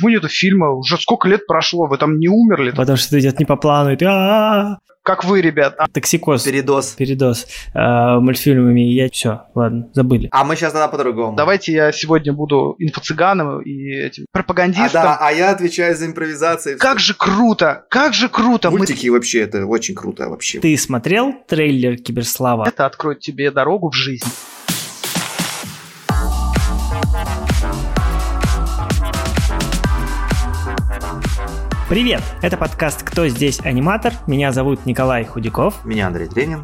почему нету фильма? Уже сколько лет прошло, вы там не умерли? Потому что это идет не по плану, и ты а как вы, ребят. Токсикоз. Передоз. Передоз. Мультфильмами. Я все, ладно, забыли. А мы сейчас тогда по-другому. Давайте я сегодня буду инфо-цыганом и этим пропагандистом. А, да, а я отвечаю за импровизацию. Как же круто! Как же круто! Мультики мы... вообще, это очень круто вообще. Ты смотрел трейлер Киберслава? Это откроет тебе дорогу в жизнь. Привет! Это подкаст «Кто здесь аниматор?». Меня зовут Николай Худяков. Меня Андрей Тренин.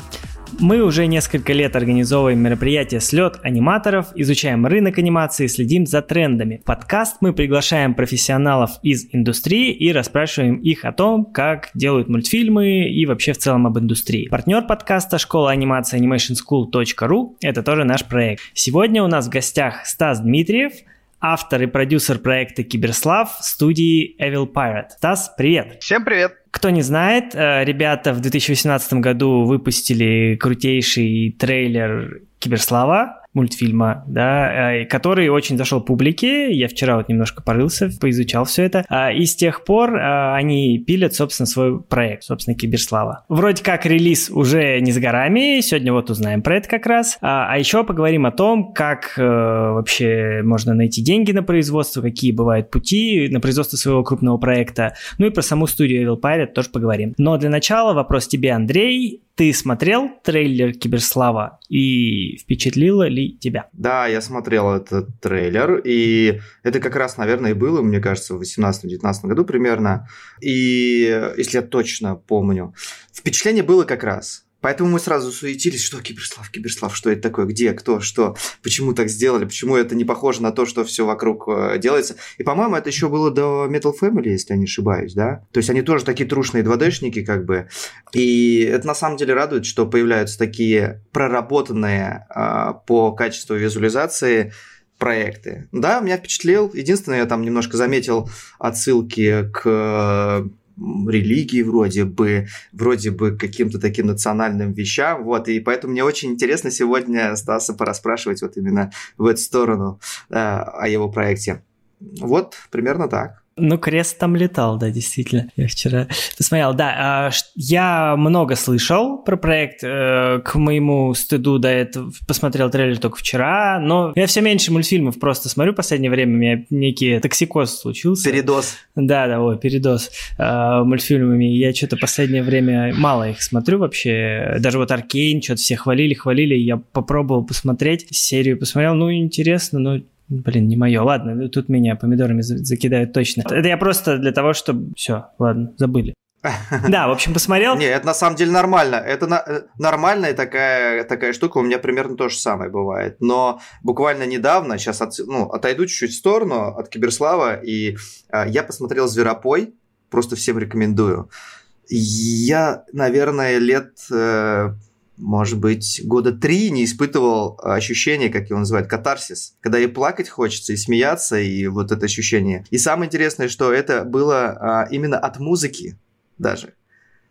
Мы уже несколько лет организовываем мероприятие «Слет аниматоров», изучаем рынок анимации, следим за трендами. В подкаст мы приглашаем профессионалов из индустрии и расспрашиваем их о том, как делают мультфильмы и вообще в целом об индустрии. Партнер подкаста «Школа анимации animationschool.ru» — это тоже наш проект. Сегодня у нас в гостях Стас Дмитриев — автор и продюсер проекта Киберслав студии Evil Pirate. Стас, привет! Всем привет! Кто не знает, э, ребята в 2018 году выпустили крутейший трейлер Киберслава, мультфильма, да, э, который очень зашел публике. Я вчера вот немножко порылся, поизучал все это. А, и с тех пор а, они пилят, собственно, свой проект, собственно, Киберслава. Вроде как релиз уже не с горами, сегодня вот узнаем про это как раз. А, а еще поговорим о том, как э, вообще можно найти деньги на производство, какие бывают пути на производство своего крупного проекта. Ну и про саму студию Evil Pirate тоже поговорим. Но для начала вопрос тебе, Андрей. Ты смотрел трейлер Киберслава и впечатлило ли тебя? Да, я смотрел этот трейлер, и это как раз, наверное, и было, мне кажется, в 18-19 году примерно. И если я точно помню, впечатление было как раз. Поэтому мы сразу суетились, что Киберслав, Киберслав, что это такое, где, кто, что, почему так сделали, почему это не похоже на то, что все вокруг э, делается. И, по-моему, это еще было до Metal Family, если я не ошибаюсь, да? То есть они тоже такие трушные 2D-шники, как бы. И это на самом деле радует, что появляются такие проработанные э, по качеству визуализации проекты. Да, меня впечатлил. Единственное, я там немножко заметил отсылки к религии вроде бы, вроде бы каким-то таким национальным вещам, вот, и поэтому мне очень интересно сегодня Стаса порасспрашивать вот именно в эту сторону э, о его проекте. Вот, примерно так. Ну, крест там летал, да, действительно. Я вчера посмотрел. Да, а, я много слышал про проект. Э, к моему стыду до этого посмотрел трейлер только вчера. Но я все меньше мультфильмов просто смотрю в последнее время. У меня некий токсикоз случился. Передоз. Да, да, ой, передоз э, мультфильмами. Я что-то последнее время мало их смотрю вообще. Даже вот Аркейн, что-то все хвалили, хвалили. Я попробовал посмотреть, серию посмотрел. Ну, интересно, но Блин, не мое. Ладно, ну, тут меня помидорами закидают точно. Это я просто для того, чтобы... Все, ладно, забыли. Да, в общем, посмотрел. Не, это на самом деле нормально. Это на, э, нормальная такая, такая штука. У меня примерно то же самое бывает. Но буквально недавно, сейчас от, ну, отойду чуть-чуть в сторону от Киберслава, и э, я посмотрел «Зверопой». Просто всем рекомендую. Я, наверное, лет э, может быть, года три не испытывал ощущение, как его называют, катарсис, когда и плакать хочется, и смеяться, и вот это ощущение. И самое интересное, что это было а, именно от музыки даже.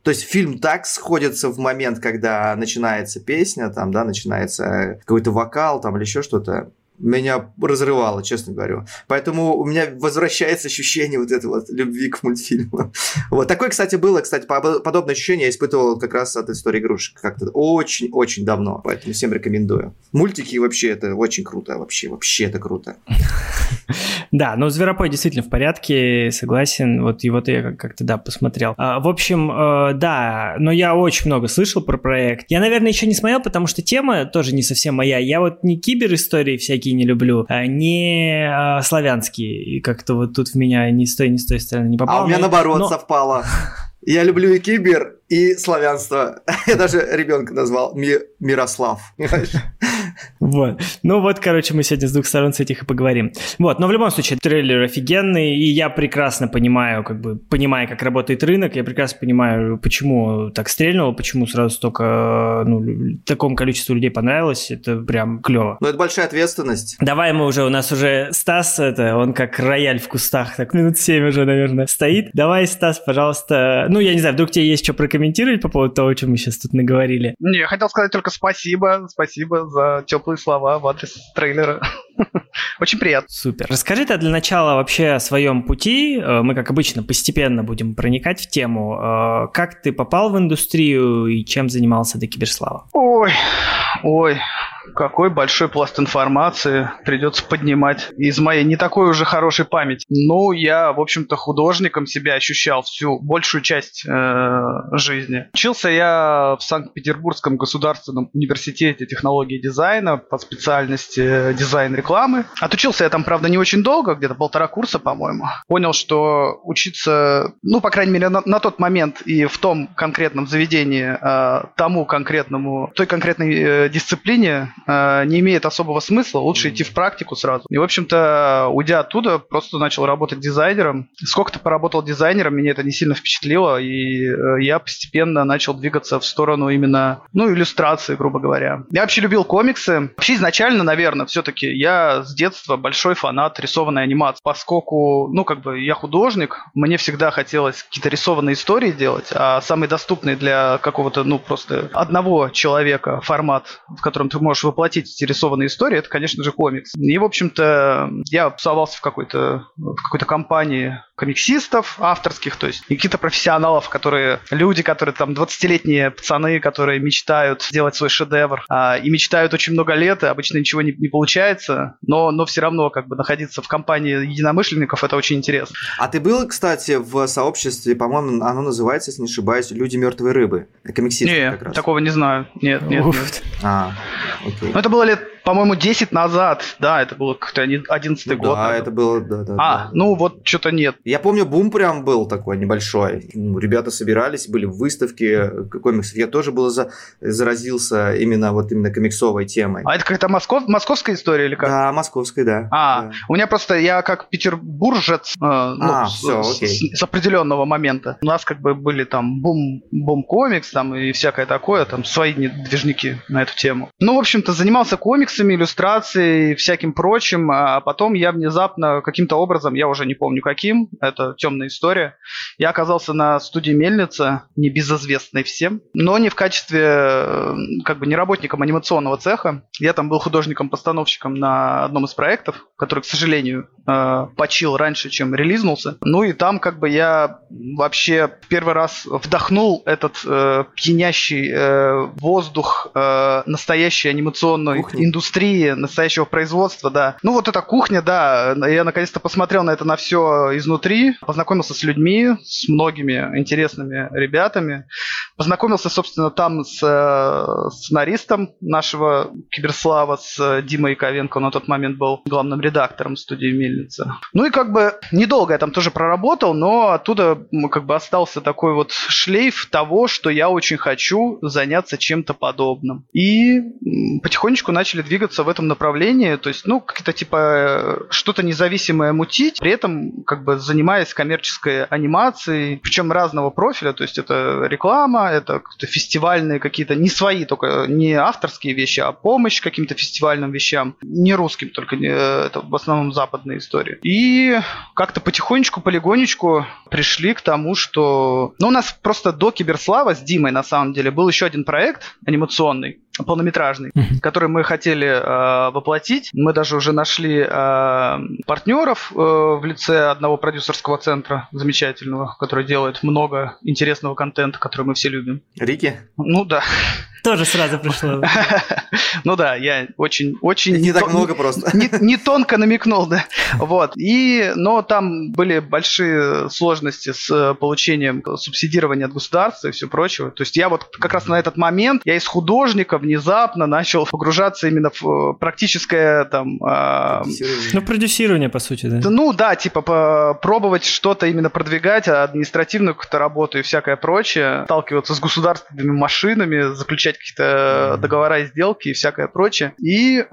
То есть фильм так сходится в момент, когда начинается песня, там, да, начинается какой-то вокал, там, или еще что-то меня разрывало, честно говорю. Поэтому у меня возвращается ощущение вот этой вот любви к мультфильму. Вот такое, кстати, было, кстати, подобное ощущение я испытывал как раз от истории игрушек как-то очень-очень давно, поэтому всем рекомендую. Мультики вообще это очень круто, вообще, вообще это круто. Да, но Зверопой действительно в порядке, согласен, вот его-то я как-то, да, посмотрел. А, в общем, э, да, но я очень много слышал про проект. Я, наверное, еще не смотрел, потому что тема тоже не совсем моя. Я вот не кибер истории всякие такие не люблю, а не а, славянские. И как-то вот тут в меня ни с той, ни с той стороны не попало. А у меня наоборот но... совпало. Я люблю и кибер, и славянство. Я даже ребенка назвал Ми Мирослав. Вот. Ну вот, короче, мы сегодня с двух сторон с этих и поговорим. Вот, но в любом случае, трейлер офигенный, и я прекрасно понимаю, как бы, понимая, как работает рынок, я прекрасно понимаю, почему так стрельнуло, почему сразу столько, ну, такому количеству людей понравилось, это прям клево. Ну, это большая ответственность. Давай мы уже, у нас уже Стас, это, он как рояль в кустах, так минут семь уже, наверное, стоит. Давай, Стас, пожалуйста, ну, я не знаю, вдруг тебе есть что прокомментировать по поводу того, о чем мы сейчас тут наговорили? Не, я хотел сказать только спасибо, спасибо за теплые слова в адрес трейлера. Очень приятно. Супер. Расскажи ты для начала вообще о своем пути. Э, мы, как обычно, постепенно будем проникать в тему. Э, как ты попал в индустрию и чем занимался до Киберслава? Ой, ой, какой большой пласт информации придется поднимать из моей не такой уже хорошей памяти. Ну, я, в общем-то, художником себя ощущал всю большую часть э, жизни. Учился я в Санкт-Петербургском государственном университете технологии дизайна по специальности дизайн рекламы. Отучился я там, правда, не очень долго, где-то полтора курса, по-моему. Понял, что учиться, ну, по крайней мере, на, на тот момент и в том конкретном заведении э, тому конкретному, той конкретной э, дисциплине э, не имеет особого смысла, лучше идти в практику сразу. И, в общем-то, уйдя оттуда, просто начал работать дизайнером. Сколько-то поработал дизайнером, меня это не сильно впечатлило, и э, я постепенно начал двигаться в сторону именно, ну, иллюстрации, грубо говоря. Я вообще любил комиксы. Вообще изначально, наверное, все-таки я с детства большой фанат рисованной анимации, поскольку, ну, как бы я художник, мне всегда хотелось какие-то рисованные истории делать, а самый доступный для какого-то, ну, просто одного человека формат, в котором ты можешь воплотить эти рисованные истории, это, конечно же, комикс. И, в общем-то, я тусовался в какой-то в какой-то компании комиксистов авторских, то есть каких-то профессионалов, которые, люди, которые там 20-летние пацаны, которые мечтают сделать свой шедевр, а, и мечтают очень много лет, и обычно ничего не, не получается, но, но все равно как бы находиться в компании единомышленников это очень интересно. А ты был, кстати, в сообществе, по-моему, оно называется, если не ошибаюсь, «Люди мертвой рыбы», комиксисты не, как раз. такого не знаю, нет, нет, нет. А, окей. Ну это было лет по-моему, 10 назад. Да, это было как-то 11 ну, год. Да, наверное. это было, да, да. А, да. ну вот что-то нет. Я помню, бум прям был такой небольшой. Ну, ребята собирались, были в выставке комиксов. Я тоже был за, заразился именно вот именно комиксовой темой. А это какая-то Москов, московская история или как? Да, московская, да. А, да. у меня просто, я как петербуржец, э, ну, а, с, все, окей. С, с определенного момента. У нас как бы были там бум, бум комикс там и всякое такое, там свои движники на эту тему. Ну, в общем-то, занимался комиксами, иллюстрацией, и всяким прочим, а потом я внезапно каким-то образом, я уже не помню каким, это темная история, я оказался на студии Мельница, небезызвестной всем, но не в качестве, э, как бы, не работником анимационного цеха. Я там был художником-постановщиком на одном из проектов, который, к сожалению, э, почил раньше, чем релизнулся. Ну и там, как бы, я вообще первый раз вдохнул этот э, пьянящий э, воздух э, настоящей анимационной Кухни. Индустрии, настоящего производства, да. Ну вот эта кухня, да, я наконец-то посмотрел на это на все изнутри, познакомился с людьми, с многими интересными ребятами, познакомился, собственно, там с э, сценаристом нашего Киберслава, с Димой Яковенко, он на тот момент был главным редактором студии Мельница. Ну и как бы недолго я там тоже проработал, но оттуда как бы остался такой вот шлейф того, что я очень хочу заняться чем-то подобным. И потихонечку начали двигаться в этом направлении то есть, ну, как-то типа что-то независимое мутить, при этом как бы занимаясь коммерческой анимацией, причем разного профиля, то есть это реклама, это фестивальные какие-то, не свои только, не авторские вещи, а помощь каким-то фестивальным вещам, не русским только, это в основном западные истории. И как-то потихонечку, полигонечку пришли к тому, что... Ну, у нас просто до Киберслава с Димой, на самом деле, был еще один проект анимационный, полнометражный, mm-hmm. который мы хотели э, воплотить. Мы даже уже нашли э, партнеров э, в лице одного продюсерского центра замечательного, который делает много интересного контента, который мы все любим. Рики? Ну да. Тоже сразу пришло. Ну да, я очень, очень... Не так много просто. Не тонко намекнул, да. Вот. И, но там были большие сложности с э, получением субсидирования от государства и все прочего. То есть я вот как раз на этот момент, я из художника внезапно начал погружаться именно в э, практическое там... А, ну, продюсирование, по сути, да. Ну да, типа пробовать что-то именно продвигать, административную какую-то работу и всякое прочее, сталкиваться с государственными машинами, заключать заключать какие-то договора и сделки и всякое прочее. И э,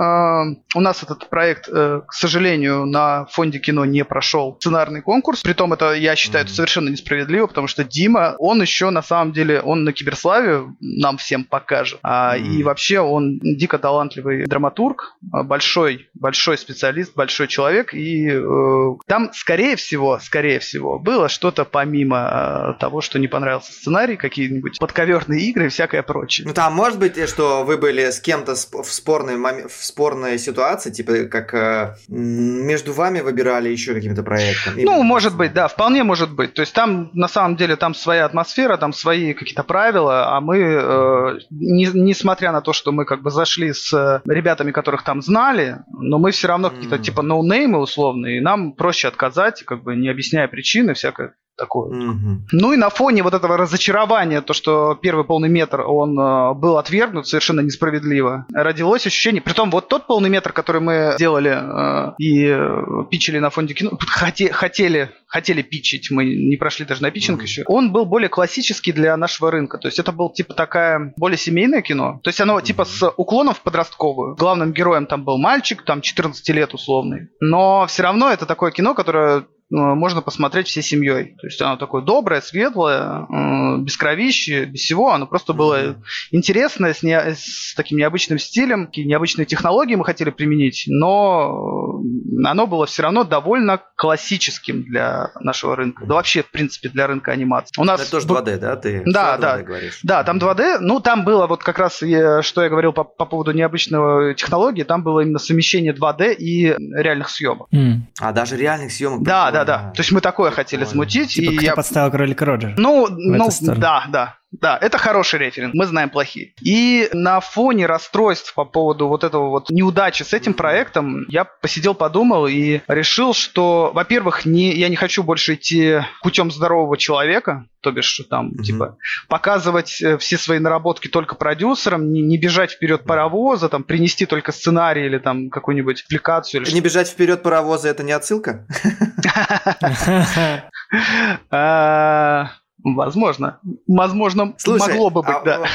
у нас этот проект, э, к сожалению, на фонде кино не прошел сценарный конкурс. Притом это, я считаю, это совершенно несправедливо, потому что Дима, он еще на самом деле, он на Киберславе нам всем покажет. А, И вообще он дико талантливый драматург, большой, большой специалист, большой человек. И э, там, скорее всего, скорее всего, было что-то помимо э, того, что не понравился сценарий, какие-нибудь подковерные игры и всякое прочее. Ну там может быть, что вы были с кем-то в спорной, в спорной ситуации, типа как э, между вами выбирали еще каким-то проектом? Ну, может быть, да, вполне может быть. То есть там, на самом деле, там своя атмосфера, там свои какие-то правила, а мы, э, не, несмотря на то, что мы как бы зашли с ребятами, которых там знали, но мы все равно mm. какие-то типа ноунеймы условные, и нам проще отказать, как бы не объясняя причины, всякое такое. Mm-hmm. Ну и на фоне вот этого разочарования, то, что первый полный метр, он э, был отвергнут совершенно несправедливо, родилось ощущение, притом вот тот полный метр, который мы делали э, и э, пичили на фонде кино, хоте, хотели, хотели пичить, мы не прошли даже на питчинг mm-hmm. еще, он был более классический для нашего рынка, то есть это был типа такая более семейное кино, то есть оно mm-hmm. типа с уклоном в подростковую, главным героем там был мальчик, там 14 лет условный, но все равно это такое кино, которое можно посмотреть всей семьей. То есть оно такое доброе, светлое, э, без кровищи, без всего. Оно просто было интересное, с, не, с таким необычным стилем, необычные технологии мы хотели применить, но оно было все равно довольно классическим для нашего рынка. Да вообще, в принципе, для рынка анимации. У нас Это тоже 2D, да? Ты да, да. говоришь. Да, там 2D. Ну, там было вот как раз, что я говорил по, по поводу необычного технологии, там было именно совмещение 2D и реальных съемок. Mm. А, даже реальных съемок? Да, да, да. То есть мы такое хотели смутить. Типа, и я подставил кролика Роджера. Ну, ну, да, да. Да, это хороший референс, мы знаем плохие. И на фоне расстройств по поводу вот этого вот неудачи с этим проектом, я посидел, подумал и решил, что, во-первых, не, я не хочу больше идти путем здорового человека, то бишь там, mm-hmm. типа, показывать э, все свои наработки только продюсерам, не, не бежать вперед паровоза, там, принести только сценарий или там какую-нибудь аппликацию. Или не бежать вперед паровоза, это не отсылка? Возможно. Возможно, Слушай, могло бы быть, а, да.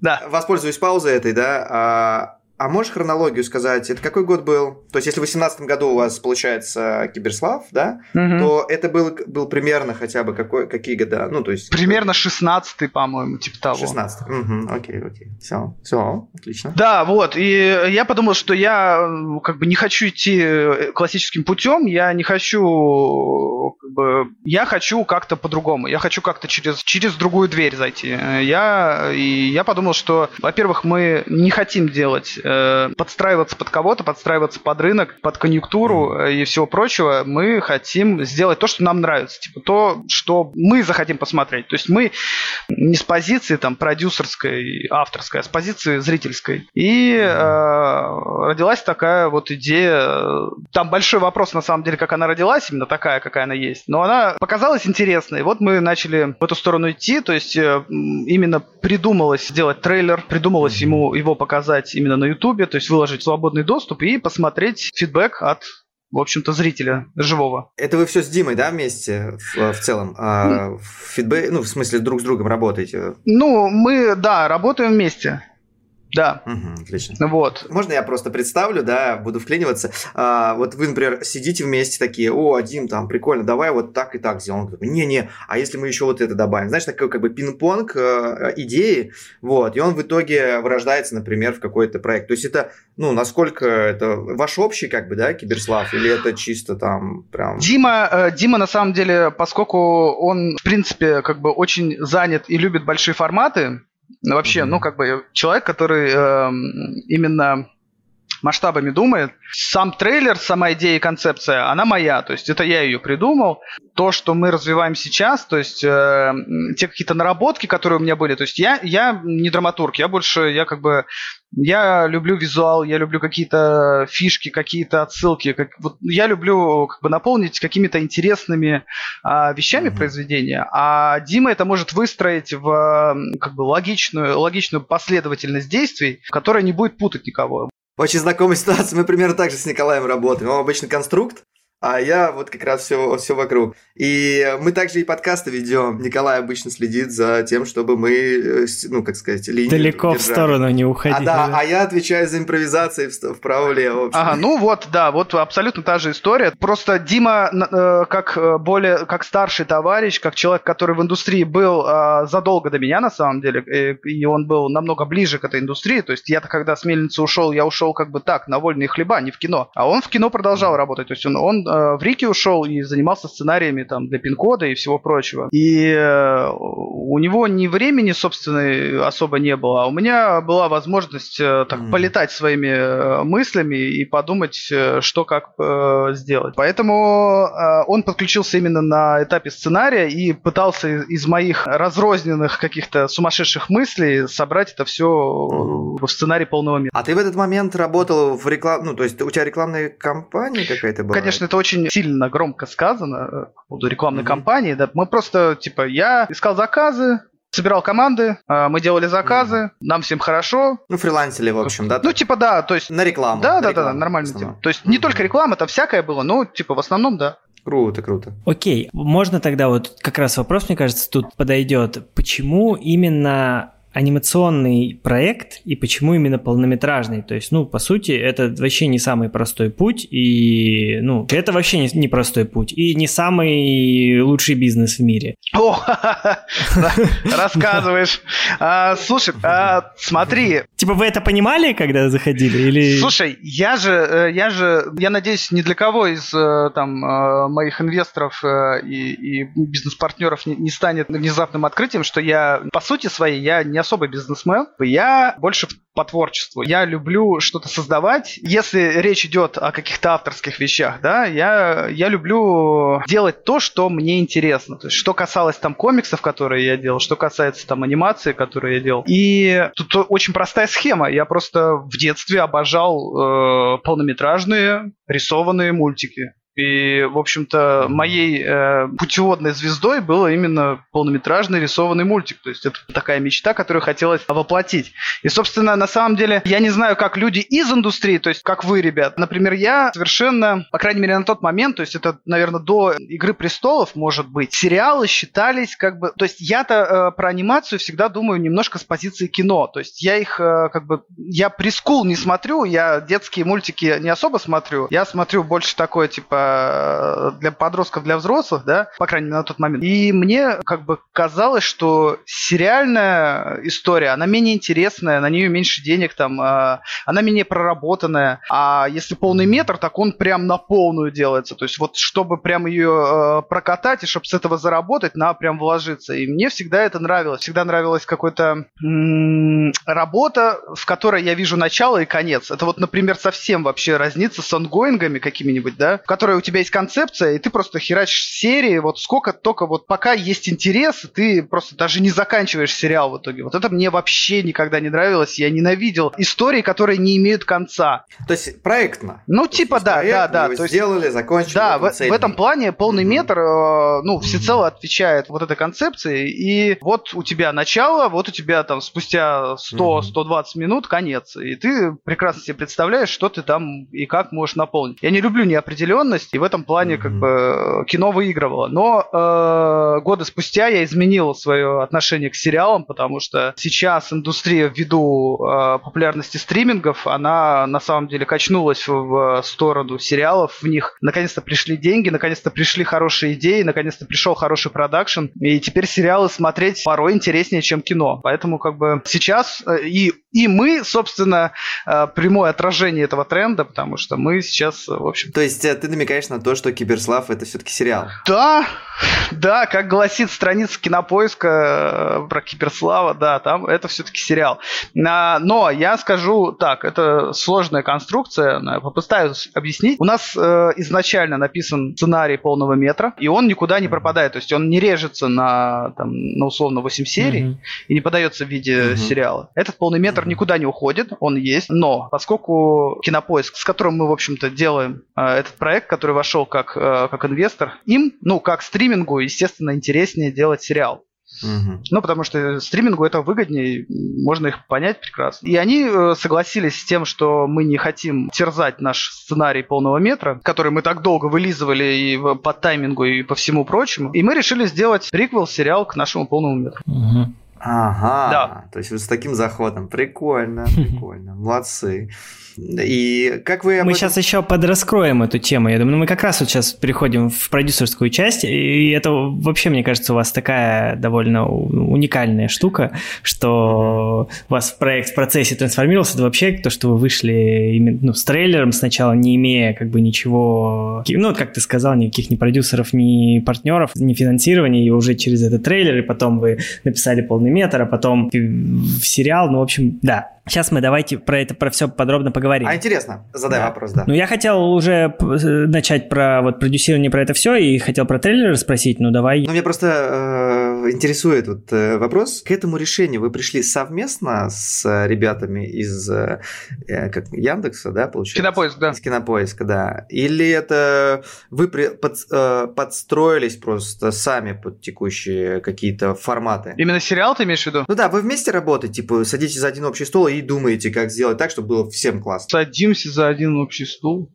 да. Воспользуюсь паузой этой, да. А, а можешь хронологию сказать? Это какой год был? То есть, если в 2018 году у вас получается Киберслав, да, угу. то это был, был примерно хотя бы какой, какие года? Ну, то есть... Примерно 16-й, по-моему, типа того. 16 угу, окей, окей. Все, все, отлично. Да, вот. И я подумал, что я как бы не хочу идти классическим путем, я не хочу как бы... Я хочу как-то по-другому. Я хочу как-то через, через другую дверь зайти. Я, и я подумал, что, во-первых, мы не хотим делать Э, подстраиваться под кого-то, подстраиваться под рынок, под конъюнктуру э, и всего прочего, мы хотим сделать то, что нам нравится, типа то, что мы захотим посмотреть. То есть мы не с позиции там продюсерской, авторской, а с позиции зрительской. И э, родилась такая вот идея. Там большой вопрос на самом деле, как она родилась, именно такая, какая она есть. Но она показалась интересной. Вот мы начали в эту сторону идти, то есть э, именно придумалось сделать трейлер, придумалось ему его показать именно на Ютубе, то есть выложить свободный доступ и посмотреть фидбэк от в общем-то, зрителя живого. Это вы все с Димой, да, вместе в, в целом? А, фидбэк, ну, в смысле, друг с другом работаете? Ну, мы, да, работаем вместе. Да. Угу, отлично. Вот. Можно я просто представлю, да, буду вклиниваться. А, вот вы, например, сидите вместе такие, о, Дим, там, прикольно, давай вот так и так сделаем. Он такой, не-не, а если мы еще вот это добавим? Знаешь, такой как бы пинг-понг э, идеи, вот, и он в итоге вырождается, например, в какой-то проект. То есть это, ну, насколько это ваш общий, как бы, да, киберслав, или это чисто там прям... Дима, э, Дима, на самом деле, поскольку он, в принципе, как бы очень занят и любит большие форматы, вообще, mm-hmm. ну, как бы человек, который э, именно масштабами думает. Сам трейлер, сама идея и концепция, она моя, то есть это я ее придумал. То, что мы развиваем сейчас, то есть э, те какие-то наработки, которые у меня были, то есть я, я не драматург, я больше, я как бы я люблю визуал, я люблю какие-то фишки, какие-то отсылки. Как, вот я люблю как бы наполнить какими-то интересными а, вещами mm-hmm. произведения, а Дима это может выстроить в как бы логичную, логичную последовательность действий, которая не будет путать никого. Очень знакомая ситуация. Мы примерно так же с Николаем работаем. Он обычно конструкт, а я вот как раз все, все вокруг. И мы также и подкасты ведем. Николай обычно следит за тем, чтобы мы, э, ну, как сказать, линию Далеко держали. в сторону не уходить. А, да, а я отвечаю за импровизации вправо-влево. Ага, ну вот, да, вот абсолютно та же история. Просто Дима, э, как э, более, как старший товарищ, как человек, который в индустрии был э, задолго до меня, на самом деле, э, и он был намного ближе к этой индустрии. То есть я-то, когда с мельницы ушел, я ушел как бы так, на вольные хлеба, не в кино. А он в кино продолжал работать. То есть он, он э, в Рики ушел и занимался сценариями там для пин-кода и всего прочего. И э, у него ни времени, собственно, особо не было, а у меня была возможность э, так mm. полетать своими э, мыслями и подумать, э, что как э, сделать. Поэтому э, он подключился именно на этапе сценария и пытался из моих разрозненных каких-то сумасшедших мыслей собрать это все в сценарий полного мира. А ты в этот момент работал в реклам... Ну, то есть у тебя рекламная кампания какая-то была? Конечно, это очень сильно громко сказано э, по поводу рекламной mm-hmm. кампании. Да. Мы просто, типа, я искал заказы, собирал команды, э, мы делали заказы, mm. нам всем хорошо. Ну, фрилансили, в общем, да? Ну, типа, да, то есть... На рекламу. Да, на да, рекламу, да, нормально. Типа. То есть не только реклама, это всякое было, но, типа, в основном, да. Круто, круто. Окей, можно тогда вот как раз вопрос, мне кажется, тут подойдет. Почему именно анимационный проект и почему именно полнометражный. То есть, ну, по сути, это вообще не самый простой путь, и, ну, это вообще не, не простой путь, и не самый лучший бизнес в мире. О, рассказываешь. А, слушай, а, смотри. Типа вы это понимали, когда заходили? Или... Слушай, я же, э, я же, я надеюсь, ни для кого из э, там э, моих инвесторов и, бизнес-партнеров не, не станет внезапным открытием, что я, по сути своей, я не особый бизнесмен. Я больше по творчеству. Я люблю что-то создавать. Если речь идет о каких-то авторских вещах, да, я, я люблю делать то, что мне интересно. То есть, что касалось там комиксов, которые я делал, что касается там анимации, которые я делал. И тут очень простая схема. Я просто в детстве обожал э, полнометражные рисованные мультики. И, в общем-то, моей э, путеводной звездой было именно полнометражный рисованный мультик. То есть это такая мечта, которую хотелось воплотить. И, собственно, на самом деле, я не знаю, как люди из индустрии, то есть как вы, ребят. Например, я совершенно, по крайней мере, на тот момент, то есть это, наверное, до «Игры престолов», может быть, сериалы считались как бы... То есть я-то э, про анимацию всегда думаю немножко с позиции кино. То есть я их э, как бы... Я прискул не смотрю, я детские мультики не особо смотрю. Я смотрю больше такое, типа, для подростков, для взрослых, да, по крайней мере, на тот момент. И мне как бы казалось, что сериальная история, она менее интересная, на нее меньше денег, там, э, она менее проработанная. А если полный метр, так он прям на полную делается. То есть вот чтобы прям ее э, прокатать и чтобы с этого заработать, надо прям вложиться. И мне всегда это нравилось. Всегда нравилась какая-то работа, в которой я вижу начало и конец. Это вот, например, совсем вообще разница с ангоингами какими-нибудь, да, в которой у тебя есть концепция, и ты просто херачишь серии, вот сколько только вот пока есть интерес, ты просто даже не заканчиваешь сериал в итоге. Вот это мне вообще никогда не нравилось. Я ненавидел истории, которые не имеют конца. То есть проектно. Ну, типа, да, проект, да, да. То есть, сделали, закончили. Да, в, в этом плане полный mm-hmm. метр, э, ну, всецело mm-hmm. отвечает вот этой концепции. И вот у тебя начало, вот у тебя там спустя 100-120 mm-hmm. минут конец. И ты прекрасно себе представляешь, что ты там и как можешь наполнить. Я не люблю неопределенность, и в этом плане как бы кино выигрывало. Но э, годы спустя я изменил свое отношение к сериалам, потому что сейчас индустрия ввиду э, популярности стримингов, она на самом деле качнулась в, в сторону сериалов, в них наконец-то пришли деньги, наконец-то пришли хорошие идеи, наконец-то пришел хороший продакшн, и теперь сериалы смотреть порой интереснее, чем кино. Поэтому как бы сейчас э, и и мы, собственно, э, прямое отражение этого тренда, потому что мы сейчас, в общем... То есть э, ты намекаешь на то, что Киберслав это все-таки сериал? Да, да, как гласит страница кинопоиска э, про Киберслава, да, там это все-таки сериал. Но я скажу так, это сложная конструкция, попытаюсь объяснить. У нас изначально написан сценарий полного метра, и он никуда не пропадает, то есть он не режется на, там, на условно 8 серий mm-hmm. и не подается в виде mm-hmm. сериала. Этот полный метр Кинотеатр никуда не уходит, он есть, но поскольку Кинопоиск, с которым мы, в общем-то, делаем э, этот проект, который вошел как, э, как инвестор, им, ну, как стримингу, естественно, интереснее делать сериал. Угу. Ну, потому что стримингу это выгоднее, можно их понять прекрасно. И они э, согласились с тем, что мы не хотим терзать наш сценарий полного метра, который мы так долго вылизывали и по таймингу, и по всему прочему. И мы решили сделать приквел сериал к нашему полному метру. Угу. Ага, да. то есть вы с таким заходом. Прикольно, прикольно. Молодцы. И как вы... Мы этом... сейчас еще подраскроем эту тему. Я думаю, мы как раз вот сейчас переходим в продюсерскую часть, и это вообще, мне кажется, у вас такая довольно уникальная штука, что у вас проект в процессе трансформировался. Это вообще то, что вы вышли именно ну, с трейлером сначала, не имея как бы ничего... Ну, как ты сказал, никаких ни продюсеров, ни партнеров, ни финансирования, и уже через этот трейлер, и потом вы написали полный метр, а потом в сериал. Ну, в общем, да, Сейчас мы давайте про это, про все подробно поговорим. А интересно, задай да. вопрос, да. Ну, я хотел уже э, начать про вот продюсирование про это все и хотел про трейлеры спросить, ну давай. Ну, меня просто э, интересует вот э, вопрос. К этому решению вы пришли совместно с ребятами из э, э, как, Яндекса, да, получается? Кинопоиск, да. Из Кинопоиска, да. Или это вы при, под, э, подстроились просто сами под текущие какие-то форматы? Именно сериал ты имеешь в виду? Ну да, вы вместе работаете, типа садитесь за один общий стол и думаете, как сделать так, чтобы было всем классно. Садимся за один общий стул.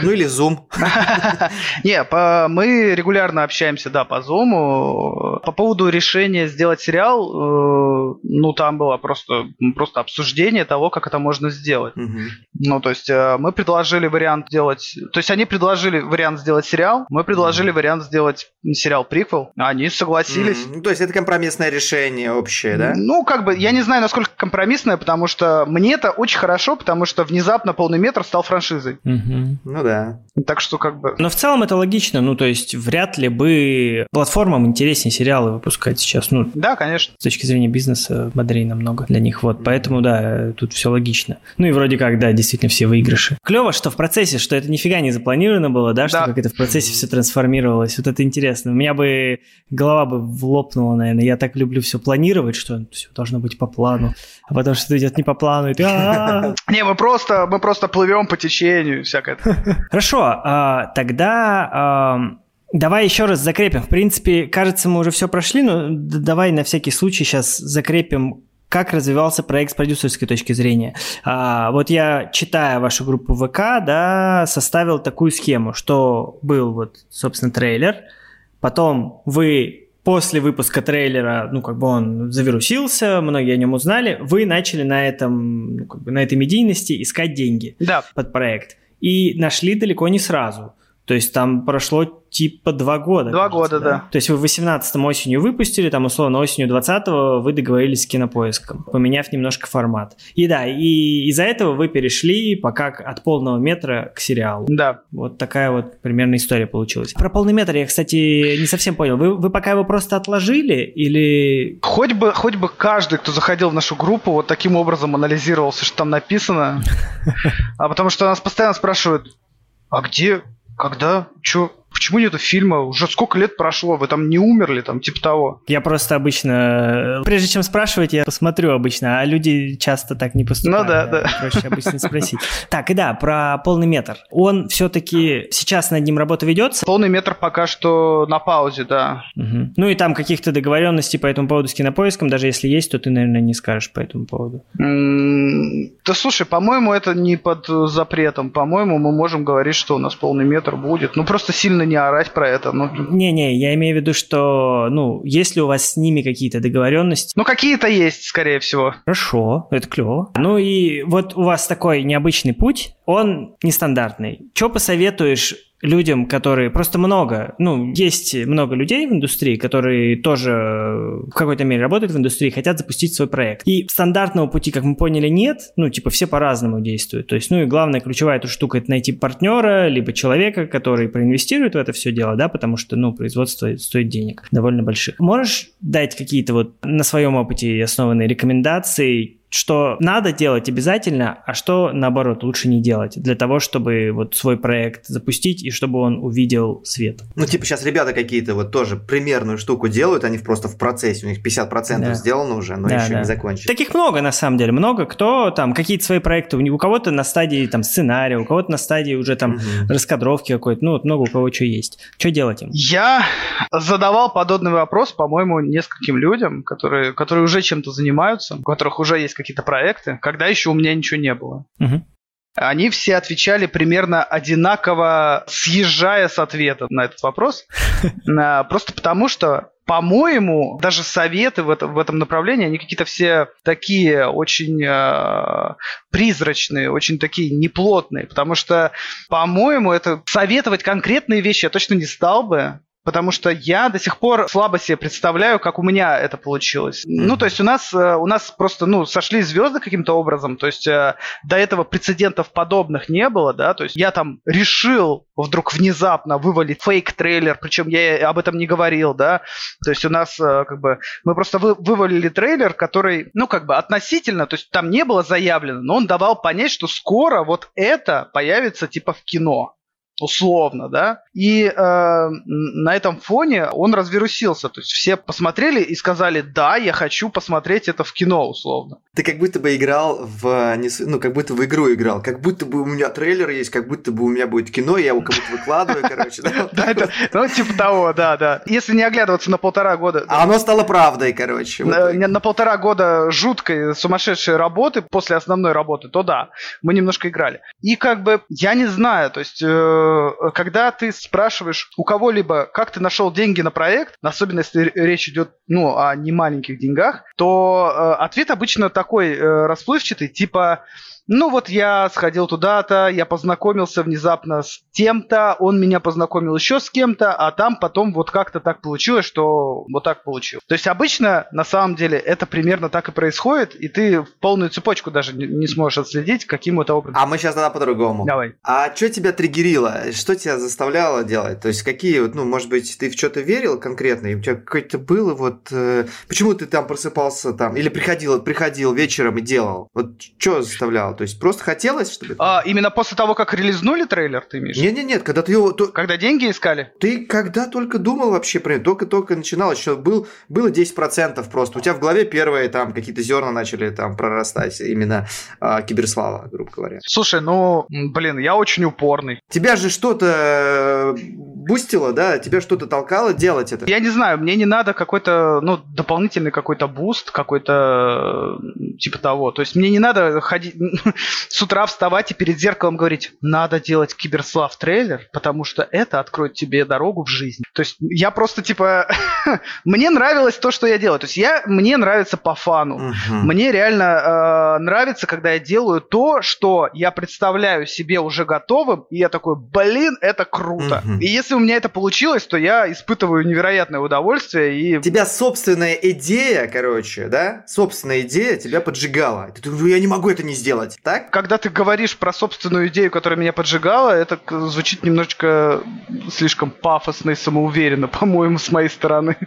Ну или Zoom. Не, по, мы регулярно общаемся, да, по Zoom. По поводу решения сделать сериал, э, ну там было просто, просто обсуждение того, как это можно сделать. Угу. Ну, то есть э, мы предложили вариант сделать... То есть они предложили вариант сделать сериал, мы предложили угу. вариант сделать сериал приквел, они согласились. Угу. То есть это компромиссное решение общее, да? Ну, как бы, я не знаю, насколько компромиссное, потому что мне это очень хорошо, потому что внезапно полный метр стал франшизой. Угу. Ну да. Так что как бы... Но в целом это логично, ну то есть вряд ли бы платформам интереснее сериалы выпускать сейчас. Ну, да, конечно. С точки зрения бизнеса бодрее намного для них. Вот, поэтому да, тут все логично. Ну и вроде как, да, действительно все выигрыши. Клево, что в процессе, что это нифига не запланировано было, да, что да. как это в процессе все трансформировалось. Вот это интересно. У меня бы голова бы влопнула, наверное. Я так люблю все планировать, что все должно быть по плану. А потом что-то идет не по плану, и ты... Не, мы просто, мы просто плывем по течению, всякое. Хорошо, а, тогда давай еще раз закрепим. В принципе, кажется, мы уже все прошли, но давай на всякий случай сейчас закрепим как развивался проект с продюсерской точки зрения. А, вот я, читая вашу группу ВК, да, составил такую схему, что был вот, собственно, трейлер, потом вы после выпуска трейлера, ну, как бы он завирусился, многие о нем узнали, вы начали на этом, ну, как бы на этой медийности искать деньги да. под проект и нашли далеко не сразу. То есть там прошло типа два года. Два кажется, года, да? да. То есть вы в 18-м осенью выпустили, там условно осенью 20-го вы договорились с кинопоиском, поменяв немножко формат. И да, и из-за этого вы перешли пока от полного метра к сериалу. Да. Вот такая вот примерно история получилась. Про полный метр я, кстати, не совсем понял. Вы, вы пока его просто отложили или... Хоть бы, хоть бы каждый, кто заходил в нашу группу, вот таким образом анализировался, что там написано. А потому что нас постоянно спрашивают, а где, когда, что, Почему нету фильма? Уже сколько лет прошло? Вы там не умерли, там, типа того? Я просто обычно, прежде чем спрашивать, я посмотрю обычно, а люди часто так не поступают. Ну да, да. Проще обычно спросить. Так, и да, про полный метр. Он все-таки сейчас над ним работа ведется? Полный метр пока что на паузе, да. Угу. Ну и там каких-то договоренностей по этому поводу с кинопоиском, даже если есть, то ты, наверное, не скажешь по этому поводу. Да слушай, по-моему, это не под запретом. По-моему, мы можем говорить, что у нас полный метр будет. Ну просто сильно сильно не орать про это. Ну... Не-не, я имею в виду, что, ну, есть ли у вас с ними какие-то договоренности? Ну, какие-то есть, скорее всего. Хорошо, это клево. Ну и вот у вас такой необычный путь, он нестандартный. Что посоветуешь людям, которые просто много, ну, есть много людей в индустрии, которые тоже в какой-то мере работают в индустрии, хотят запустить свой проект. И стандартного пути, как мы поняли, нет, ну, типа, все по-разному действуют. То есть, ну, и главная ключевая эта штука – это найти партнера, либо человека, который проинвестирует в это все дело, да, потому что, ну, производство стоит денег довольно больших. Можешь дать какие-то вот на своем опыте основанные рекомендации, что надо делать обязательно, а что, наоборот, лучше не делать, для того, чтобы вот свой проект запустить и чтобы он увидел свет. Ну, типа сейчас ребята какие-то вот тоже примерную штуку делают, они просто в процессе, у них 50% да. сделано уже, но да, еще да. не закончили. Таких много, на самом деле, много кто там, какие-то свои проекты, у кого-то на стадии там сценария, у кого-то на стадии уже там угу. раскадровки какой-то, ну, вот много у кого что есть. Что делать им? Я задавал подобный вопрос, по-моему, нескольким людям, которые, которые уже чем-то занимаются, у которых уже есть какие-то проекты, когда еще у меня ничего не было. Угу. они все отвечали примерно одинаково, съезжая с ответа на этот вопрос. Просто потому, что по-моему, даже советы в этом, в этом направлении, они какие-то все такие очень э, призрачные, очень такие неплотные, потому что, по-моему, это советовать конкретные вещи я точно не стал бы, Потому что я до сих пор слабо себе представляю, как у меня это получилось. Mm-hmm. Ну, то есть у нас, э, у нас просто, ну, сошли звезды каким-то образом. То есть э, до этого прецедентов подобных не было, да. То есть я там решил вдруг внезапно вывалить фейк-трейлер, причем я об этом не говорил, да. То есть у нас э, как бы мы просто вы, вывалили трейлер, который, ну, как бы относительно, то есть там не было заявлено, но он давал понять, что скоро вот это появится типа в кино условно, да, и э, на этом фоне он развирусился, то есть все посмотрели и сказали, да, я хочу посмотреть это в кино, условно. Ты как будто бы играл в, ну, как будто в игру играл, как будто бы у меня трейлер есть, как будто бы у меня будет кино, я его как будто выкладываю, короче, да? Да, ну, типа того, да, да. Если не оглядываться на полтора года... А оно стало правдой, короче. На полтора года жуткой, сумасшедшей работы после основной работы, то да, мы немножко играли. И как бы, я не знаю, то есть э, Э, когда ты спрашиваешь у кого-либо, как ты нашел деньги на проект, особенно если речь идет ну, о немаленьких деньгах, то э, ответ обычно такой э, расплывчатый, типа ну вот я сходил туда-то, я познакомился внезапно с тем-то, он меня познакомил еще с кем-то, а там потом вот как-то так получилось, что вот так получилось. То есть обычно, на самом деле, это примерно так и происходит, и ты в полную цепочку даже не сможешь отследить, каким это образом. А мы сейчас тогда по-другому. Давай. А что тебя триггерило? Что тебя заставляло делать? То есть какие, ну, может быть, ты в что-то верил конкретно, и у тебя какое-то было вот... Э, почему ты там просыпался там, или приходил, приходил вечером и делал? Вот что заставляло? То есть просто хотелось, чтобы... А, именно после того, как релизнули трейлер, ты имеешь? Нет, нет, нет, когда ты его... То... Когда деньги искали? Ты когда только думал вообще про это, только-только начинал, еще был, было 10% просто. У тебя в голове первые там какие-то зерна начали там прорастать, именно а, киберслава, грубо говоря. Слушай, ну, блин, я очень упорный. Тебя же что-то бустило, да? Тебя что-то толкало делать это? Я не знаю, мне не надо какой-то, ну, дополнительный какой-то буст, какой-то типа того. То есть мне не надо ходить с утра вставать и перед зеркалом говорить, надо делать киберслав трейлер, потому что это откроет тебе дорогу в жизнь. То есть я просто типа мне нравилось то, что я делаю. То есть я мне нравится по фану. Uh-huh. Мне реально э, нравится, когда я делаю то, что я представляю себе уже готовым, и я такой, блин, это круто. Uh-huh. И если у меня это получилось, то я испытываю невероятное удовольствие и. тебя собственная идея, короче, да, собственная идея тебя поджигала. Ты думаешь, я не могу это не сделать, так? Когда ты говоришь про собственную идею, которая меня поджигала, это звучит немножечко слишком пафосно и самоуверенно, по-моему, с моей стороны.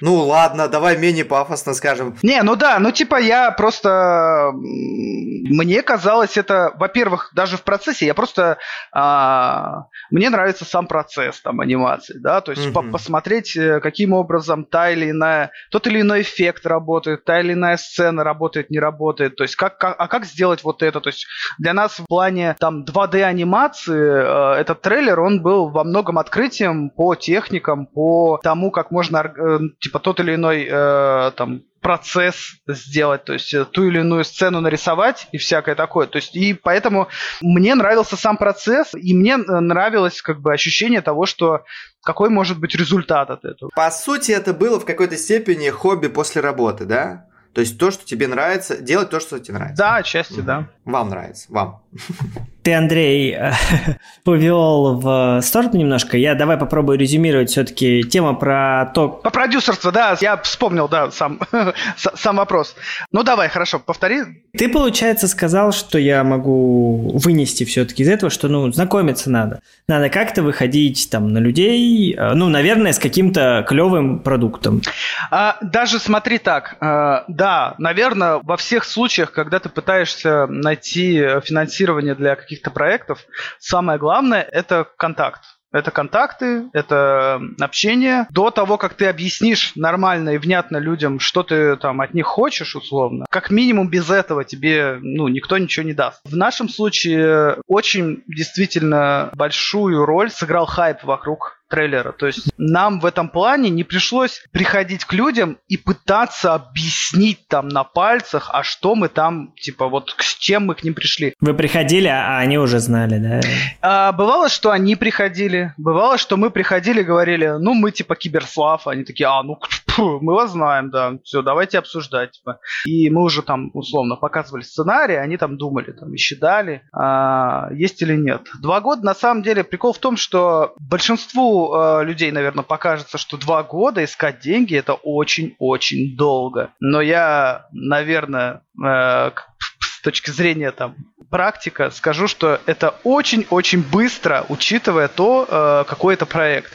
Ну ладно, давай менее пафосно скажем. Не, ну да, ну типа я просто... Мне казалось это, во-первых, даже в процессе, я просто... А... Мне нравится сам процесс там анимации, да, то есть mm-hmm. посмотреть, э, каким образом та или иная... Тот или иной эффект работает, та или иная сцена работает, не работает, то есть как, как, а как сделать вот это, то есть для нас в плане там 2D анимации э, этот трейлер, он был во многом открытием по техникам, по тому, как можно э, типа тот или иной э, там процесс сделать, то есть э, ту или иную сцену нарисовать и всякое такое. То есть и поэтому мне нравился сам процесс, и мне э, нравилось как бы ощущение того, что какой может быть результат от этого. По сути, это было в какой-то степени хобби после работы, да? То есть то, что тебе нравится, делать то, что тебе нравится. Да, отчасти, да. Вам нравится, вам. Ты, Андрей, повел в сторону немножко. Я давай попробую резюмировать все-таки тема про то... По продюсерству, да, я вспомнил, да, сам, сам вопрос. Ну давай, хорошо, повтори. Ты, получается, сказал, что я могу вынести все-таки из этого, что, ну, знакомиться надо. Надо как-то выходить там на людей, э, ну, наверное, с каким-то клевым продуктом. А, даже смотри так, а, да, наверное, во всех случаях, когда ты пытаешься найти финансирование для каких-то проектов, самое главное – это контакт. Это контакты, это общение. До того, как ты объяснишь нормально и внятно людям, что ты там от них хочешь, условно, как минимум без этого тебе ну, никто ничего не даст. В нашем случае очень действительно большую роль сыграл хайп вокруг трейлера. То есть нам в этом плане не пришлось приходить к людям и пытаться объяснить там на пальцах, а что мы там, типа, вот с чем мы к ним пришли. Вы приходили, а они уже знали, да? А, бывало, что они приходили, бывало, что мы приходили и говорили, ну, мы типа киберслав, они такие, а, ну, мы вас знаем, да, все, давайте обсуждать. И мы уже там, условно, показывали сценарий, они там думали, там, и считали, а, есть или нет. Два года, на самом деле, прикол в том, что большинству а, людей, наверное, покажется, что два года искать деньги это очень-очень долго. Но я, наверное, а, с точки зрения там практика, скажу, что это очень-очень быстро, учитывая то, э, какой это проект.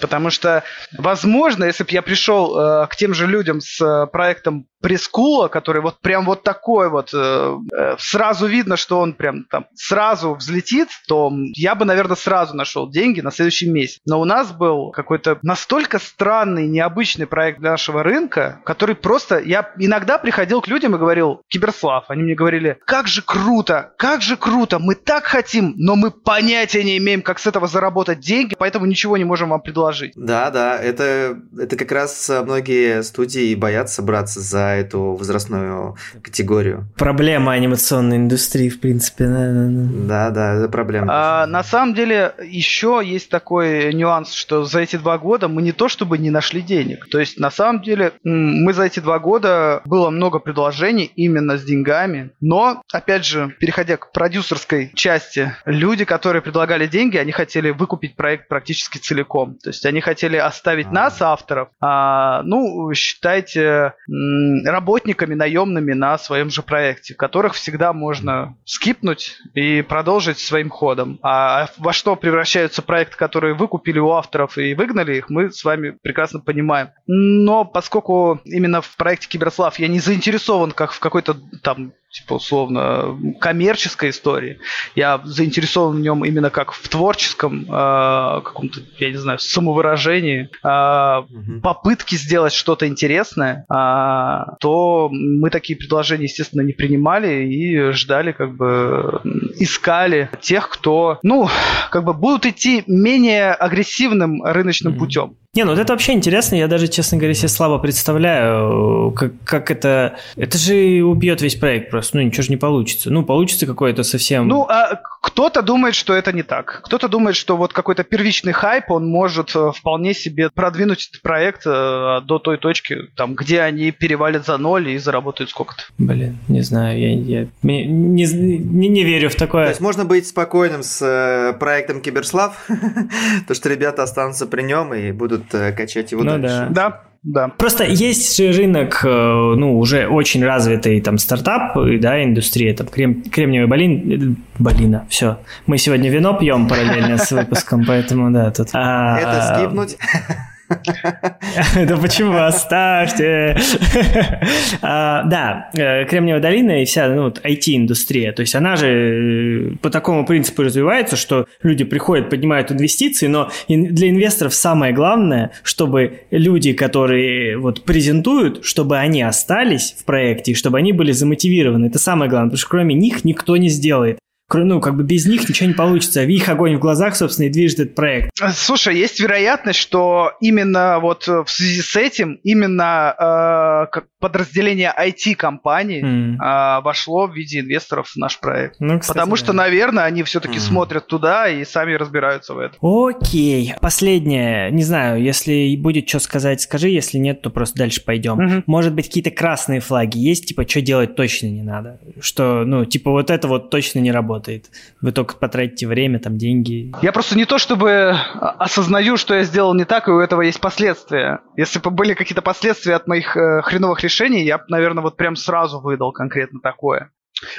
Потому что, возможно, если бы я пришел э, к тем же людям с э, проектом прескула, который вот прям вот такой вот, сразу видно, что он прям там сразу взлетит, то я бы, наверное, сразу нашел деньги на следующий месяц. Но у нас был какой-то настолько странный, необычный проект для нашего рынка, который просто... Я иногда приходил к людям и говорил, Киберслав, они мне говорили, как же круто, как же круто, мы так хотим, но мы понятия не имеем, как с этого заработать деньги, поэтому ничего не можем вам предложить. Да, да, это, это как раз многие студии боятся браться за эту возрастную категорию. Проблема анимационной индустрии, в принципе. Да, да, это проблема. А, на самом деле, еще есть такой нюанс, что за эти два года мы не то чтобы не нашли денег. То есть, на самом деле, мы за эти два года было много предложений именно с деньгами. Но, опять же, переходя к продюсерской части, люди, которые предлагали деньги, они хотели выкупить проект практически целиком. То есть, они хотели оставить А-а-а. нас, авторов, а, ну, считайте, работниками наемными на своем же проекте, которых всегда можно скипнуть и продолжить своим ходом. А во что превращаются проекты, которые выкупили у авторов и выгнали их, мы с вами прекрасно понимаем. Но поскольку именно в проекте Киберслав я не заинтересован как в какой-то там типа условно коммерческой истории. Я заинтересован в нем именно как в творческом э, каком-то, я не знаю, самовыражении, э, угу. попытки сделать что-то интересное, э, то мы такие предложения, естественно, не принимали и ждали, как бы искали тех, кто, ну, как бы будут идти менее агрессивным рыночным угу. путем. Не, ну вот это вообще интересно. Я даже, честно говоря, себе слабо представляю, как, как это... Это же убьет весь проект просто. Ну, ничего же не получится. Ну, получится какое-то совсем... Ну, а кто-то думает, что это не так. Кто-то думает, что вот какой-то первичный хайп, он может э, вполне себе продвинуть этот проект э, до той точки, там, где они перевалят за ноль и заработают сколько-то. Блин, не знаю, я, я не, не, не, не верю в такое. То есть можно быть спокойным с э, проектом Киберслав, то что ребята останутся при нем и будут будут э, качать его ну, дальше. Да. да. Да. Просто есть же рынок, э, ну, уже очень развитый там стартап, да, индустрия, там крем, кремниевый балин, балина, все. Мы сегодня вино пьем параллельно с выпуском, поэтому да, тут... А, Это скипнуть? Да почему? Оставьте. А, да, э, Кремниевая долина и вся ну, IT-индустрия, то есть она же э, по такому принципу развивается, что люди приходят, поднимают инвестиции, но для инвесторов самое главное, чтобы люди, которые вот презентуют, чтобы они остались в проекте, чтобы они были замотивированы. Это самое главное, потому что кроме них никто не сделает ну, как бы без них ничего не получится. Их огонь в глазах, собственно, и движет этот проект. Слушай, есть вероятность, что именно вот в связи с этим, именно э, подразделение IT-компании mm. э, вошло в виде инвесторов в наш проект. Ну, кстати, Потому да. что, наверное, они все-таки mm. смотрят туда и сами разбираются в этом. Окей. Последнее. Не знаю, если будет что сказать, скажи. Если нет, то просто дальше пойдем. Mm-hmm. Может быть, какие-то красные флаги есть, типа, что делать точно не надо. Что, ну, типа, вот это вот точно не работает работает. Вы только потратите время, там, деньги. Я просто не то чтобы осознаю, что я сделал не так, и у этого есть последствия. Если бы были какие-то последствия от моих э, хреновых решений, я бы, наверное, вот прям сразу выдал конкретно такое.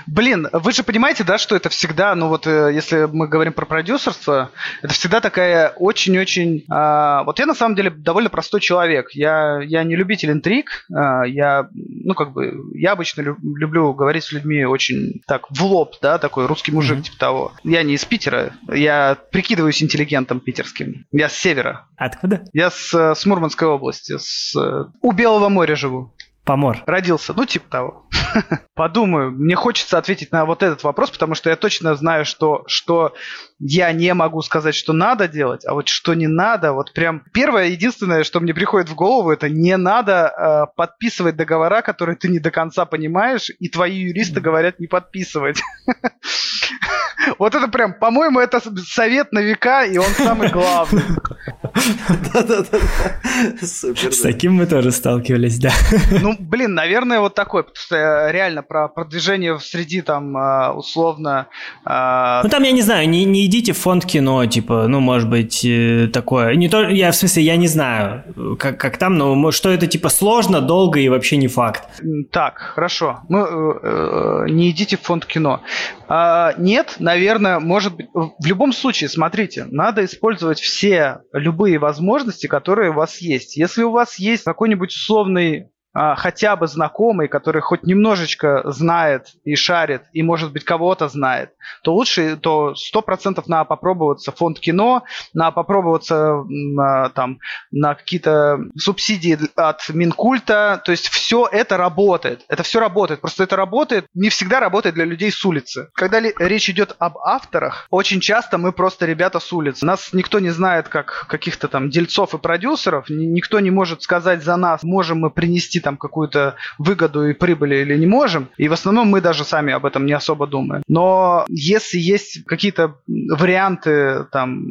Блин, вы же понимаете, да, что это всегда, ну вот э, если мы говорим про продюсерство, это всегда такая очень-очень... Э, вот я на самом деле довольно простой человек. Я, я не любитель интриг. Э, я, ну как бы, я обычно люб, люблю говорить с людьми очень так в лоб, да, такой русский мужик mm-hmm. типа того. Я не из Питера, я прикидываюсь интеллигентом питерским. Я с севера. Откуда? Я с, с Мурманской области, с, у Белого моря живу. Помор. Родился, ну типа того. Подумаю. Мне хочется ответить на вот этот вопрос, потому что я точно знаю, что, что я не могу сказать, что надо делать, а вот что не надо, вот прям первое, единственное, что мне приходит в голову, это не надо э, подписывать договора, которые ты не до конца понимаешь, и твои юристы говорят не подписывать. Вот это прям, по-моему, это совет на века, и он самый главный. Да-да-да. С таким мы тоже сталкивались, да. Ну, блин, наверное, вот такой. Потому что э, реально про продвижение в среди там э, условно... Э, ну, там, я не знаю, не, не идите в фонд кино, типа, ну, может быть, такое. Не то, я, в смысле, я не знаю, как, как там, но что это, типа, сложно, долго и вообще не факт. Так, хорошо. Мы, э, не идите в фонд кино. А, нет, наверное, может быть... В любом случае, смотрите, надо использовать все любые возможности, которые у вас есть. Если у вас есть какой-нибудь условный а, хотя бы знакомый, который хоть немножечко знает и шарит, и, может быть, кого-то знает, то лучше, то сто процентов надо попробоваться фонд кино, надо попробоваться на, там, на какие-то субсидии от Минкульта, то есть все это работает, это все работает, просто это работает, не всегда работает для людей с улицы. Когда ли, речь идет об авторах, очень часто мы просто ребята с улицы. Нас никто не знает как каких-то там дельцов и продюсеров, никто не может сказать за нас, можем мы принести там какую-то выгоду и прибыль или не можем. И в основном мы даже сами об этом не особо думаем. Но если есть какие-то варианты там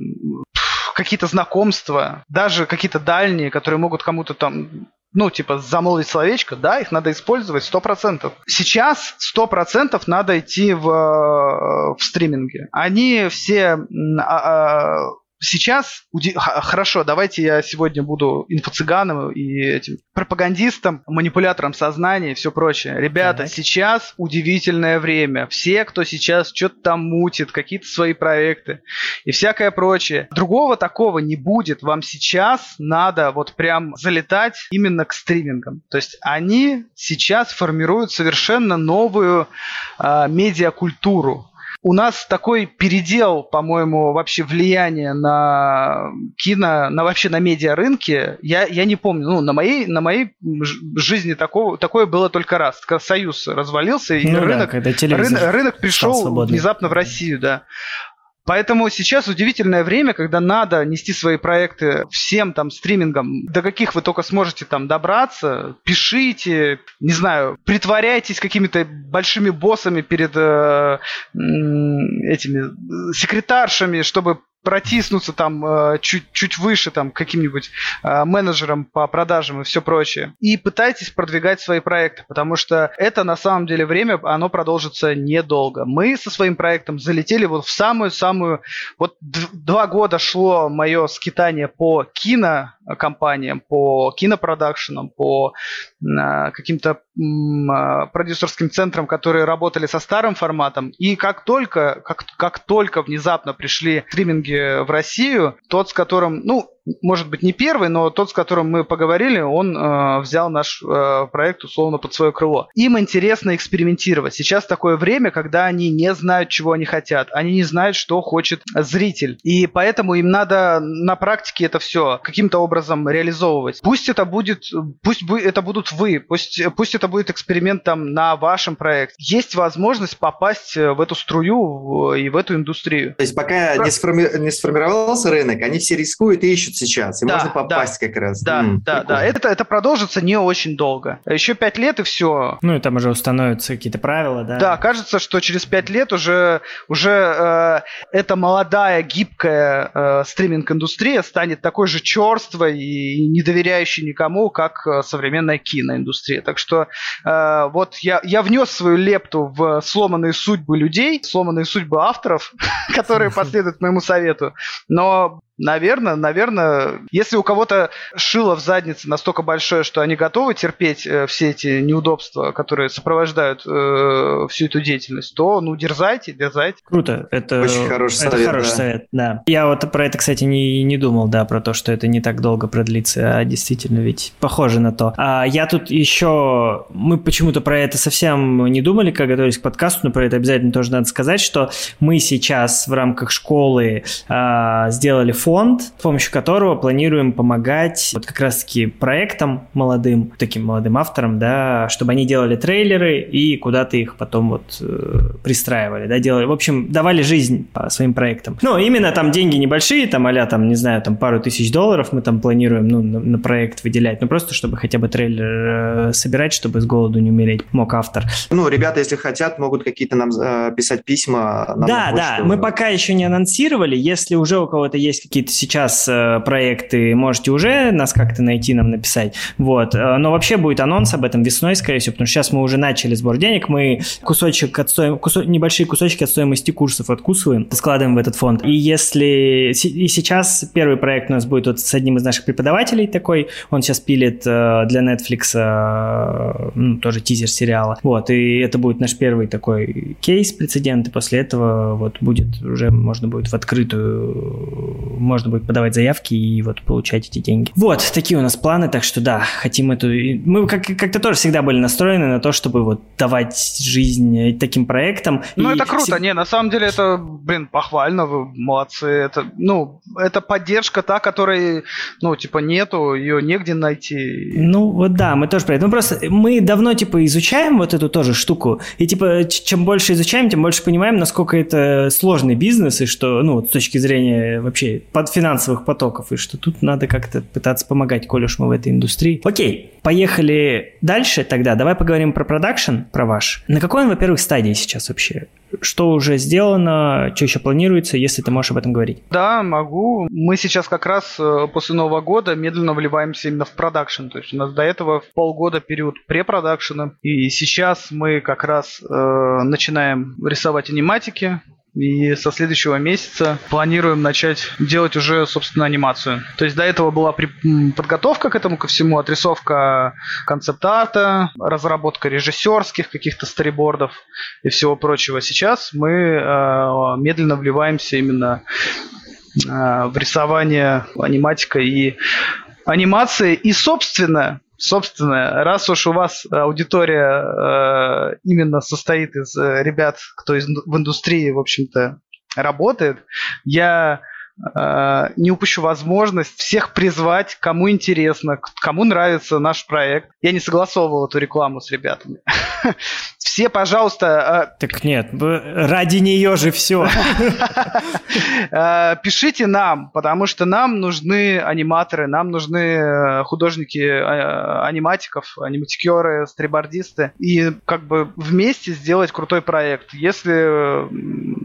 какие-то знакомства, даже какие-то дальние, которые могут кому-то там ну, типа, замолвить словечко, да, их надо использовать 100%. Сейчас 100% надо идти в, в стриминге. Они все а, а, сейчас хорошо, давайте я сегодня буду инфо-цыганом и этим пропагандистом, манипулятором сознания и все прочее. Ребята, так. сейчас удивительное время. Все, кто сейчас что-то там мутит, какие-то свои проекты и всякое прочее. Другого такого не будет. Вам сейчас надо вот прям залетать именно к стримингам. То есть они сейчас формируют совершенно новую э, медиакультуру у нас такой передел, по-моему, вообще влияния на кино, на вообще на медиарынке, я, я не помню. Ну, на моей, на моей жизни такого, такое было только раз. Когда Союз развалился, и ну, рынок, да, рынок, рынок пришел внезапно в Россию, да. Поэтому сейчас удивительное время, когда надо нести свои проекты всем там стримингам, до каких вы только сможете там добраться, пишите, не знаю, притворяйтесь какими-то большими боссами перед э, этими секретаршами, чтобы протиснуться там э, чуть, чуть выше там каким-нибудь э, менеджером по продажам и все прочее. И пытайтесь продвигать свои проекты, потому что это на самом деле время, оно продолжится недолго. Мы со своим проектом залетели вот в самую-самую... Вот два года шло мое скитание по кинокомпаниям, по кинопродакшенам, по э, каким-то продюсерским центрам, которые работали со старым форматом. И как только, как, как только внезапно пришли стриминги в Россию, тот, с которым, ну, может быть, не первый, но тот, с которым мы поговорили, он э, взял наш э, проект условно под свое крыло. Им интересно экспериментировать. Сейчас такое время, когда они не знают, чего они хотят. Они не знают, что хочет зритель. И поэтому им надо на практике это все каким-то образом реализовывать. Пусть это будет, пусть это будут вы, пусть, пусть это будет эксперимент там на вашем проекте. Есть возможность попасть в эту струю и в эту индустрию. То есть пока Про... не, сформи... не сформировался рынок, они все рискуют и ищут ищут сейчас, и да, можно попасть да, как раз. Да, М, да, прикольно. да. Это, это продолжится не очень долго. Еще пять лет и все. Ну и там уже установятся какие-то правила, да? Да, кажется, что через пять лет уже, уже э, эта молодая, гибкая э, стриминг-индустрия станет такой же черствой и не доверяющей никому, как э, современная киноиндустрия. Так что э, вот я, я внес свою лепту в сломанные судьбы людей, сломанные судьбы авторов, которые последуют моему совету. Но Наверное, наверное, если у кого-то шило в заднице настолько большое, что они готовы терпеть э, все эти неудобства, которые сопровождают э, всю эту деятельность, то ну дерзайте, дерзайте. Круто, это очень хороший это совет. Хороший да. совет, да. Я вот про это, кстати, не, не думал, да, про то, что это не так долго продлится, а действительно ведь похоже на то. А я тут еще, мы почему-то про это совсем не думали, когда готовились к подкасту, но про это обязательно тоже надо сказать, что мы сейчас в рамках школы а, сделали форум фонд, с помощью которого планируем помогать вот как раз-таки проектам молодым, таким молодым авторам, да, чтобы они делали трейлеры и куда-то их потом вот э, пристраивали, да, делали, в общем, давали жизнь по своим проектам. Ну, именно там деньги небольшие, там а там, не знаю, там пару тысяч долларов мы там планируем, ну, на, на проект выделять, ну, просто чтобы хотя бы трейлер э, собирать, чтобы с голоду не умереть, мог автор. Ну, ребята, если хотят, могут какие-то нам э, писать письма. да, да, мы пока еще не анонсировали, если уже у кого-то есть какие-то сейчас э, проекты, можете уже нас как-то найти, нам написать, вот, э, но вообще будет анонс об этом весной, скорее всего, потому что сейчас мы уже начали сбор денег, мы кусочек от стоим... кусо... небольшие кусочки от стоимости курсов откусываем, складываем в этот фонд, и если и сейчас первый проект у нас будет вот с одним из наших преподавателей такой, он сейчас пилит э, для Netflix ну, тоже тизер сериала, вот, и это будет наш первый такой кейс, прецедент, и после этого вот будет уже можно будет в открытую, можно будет подавать заявки и вот получать эти деньги. Вот, такие у нас планы, так что да, хотим эту... Мы как- как-то тоже всегда были настроены на то, чтобы вот давать жизнь таким проектам. Ну, и это круто, не, на самом деле это, блин, похвально, вы молодцы, это, ну, это поддержка та, которой, ну, типа, нету, ее негде найти. Ну, вот да, мы тоже про это. Мы просто, мы давно, типа, изучаем вот эту тоже штуку, и, типа, чем больше изучаем, тем больше понимаем, насколько это сложный бизнес, и что, ну, с точки зрения вообще под финансовых потоков, и что тут надо как-то пытаться помогать, коль уж мы в этой индустрии. Окей, поехали дальше тогда. Давай поговорим про продакшн, про ваш. На какой он, во-первых, стадии сейчас вообще? Что уже сделано, что еще планируется, если ты можешь об этом говорить? Да, могу. Мы сейчас как раз э, после Нового года медленно вливаемся именно в продакшн. То есть у нас до этого полгода период препродакшена, и сейчас мы как раз э, начинаем рисовать аниматики, и со следующего месяца планируем начать делать уже, собственно, анимацию. То есть до этого была подготовка к этому ко всему, отрисовка концепт-арта, разработка режиссерских каких-то сторибордов и всего прочего. Сейчас мы э, медленно вливаемся именно э, в рисование аниматика и анимации. И, собственно, собственно, раз уж у вас аудитория э, именно состоит из э, ребят, кто из, в индустрии, в общем-то, работает, я э, не упущу возможность всех призвать, кому интересно, кому нравится наш проект. Я не согласовывал эту рекламу с ребятами. Все, пожалуйста... Э, так нет, ради нее же все. Э, пишите нам, потому что нам нужны аниматоры, нам нужны э, художники аниматиков, аниматикеры, стрибордисты. И как бы вместе сделать крутой проект. Если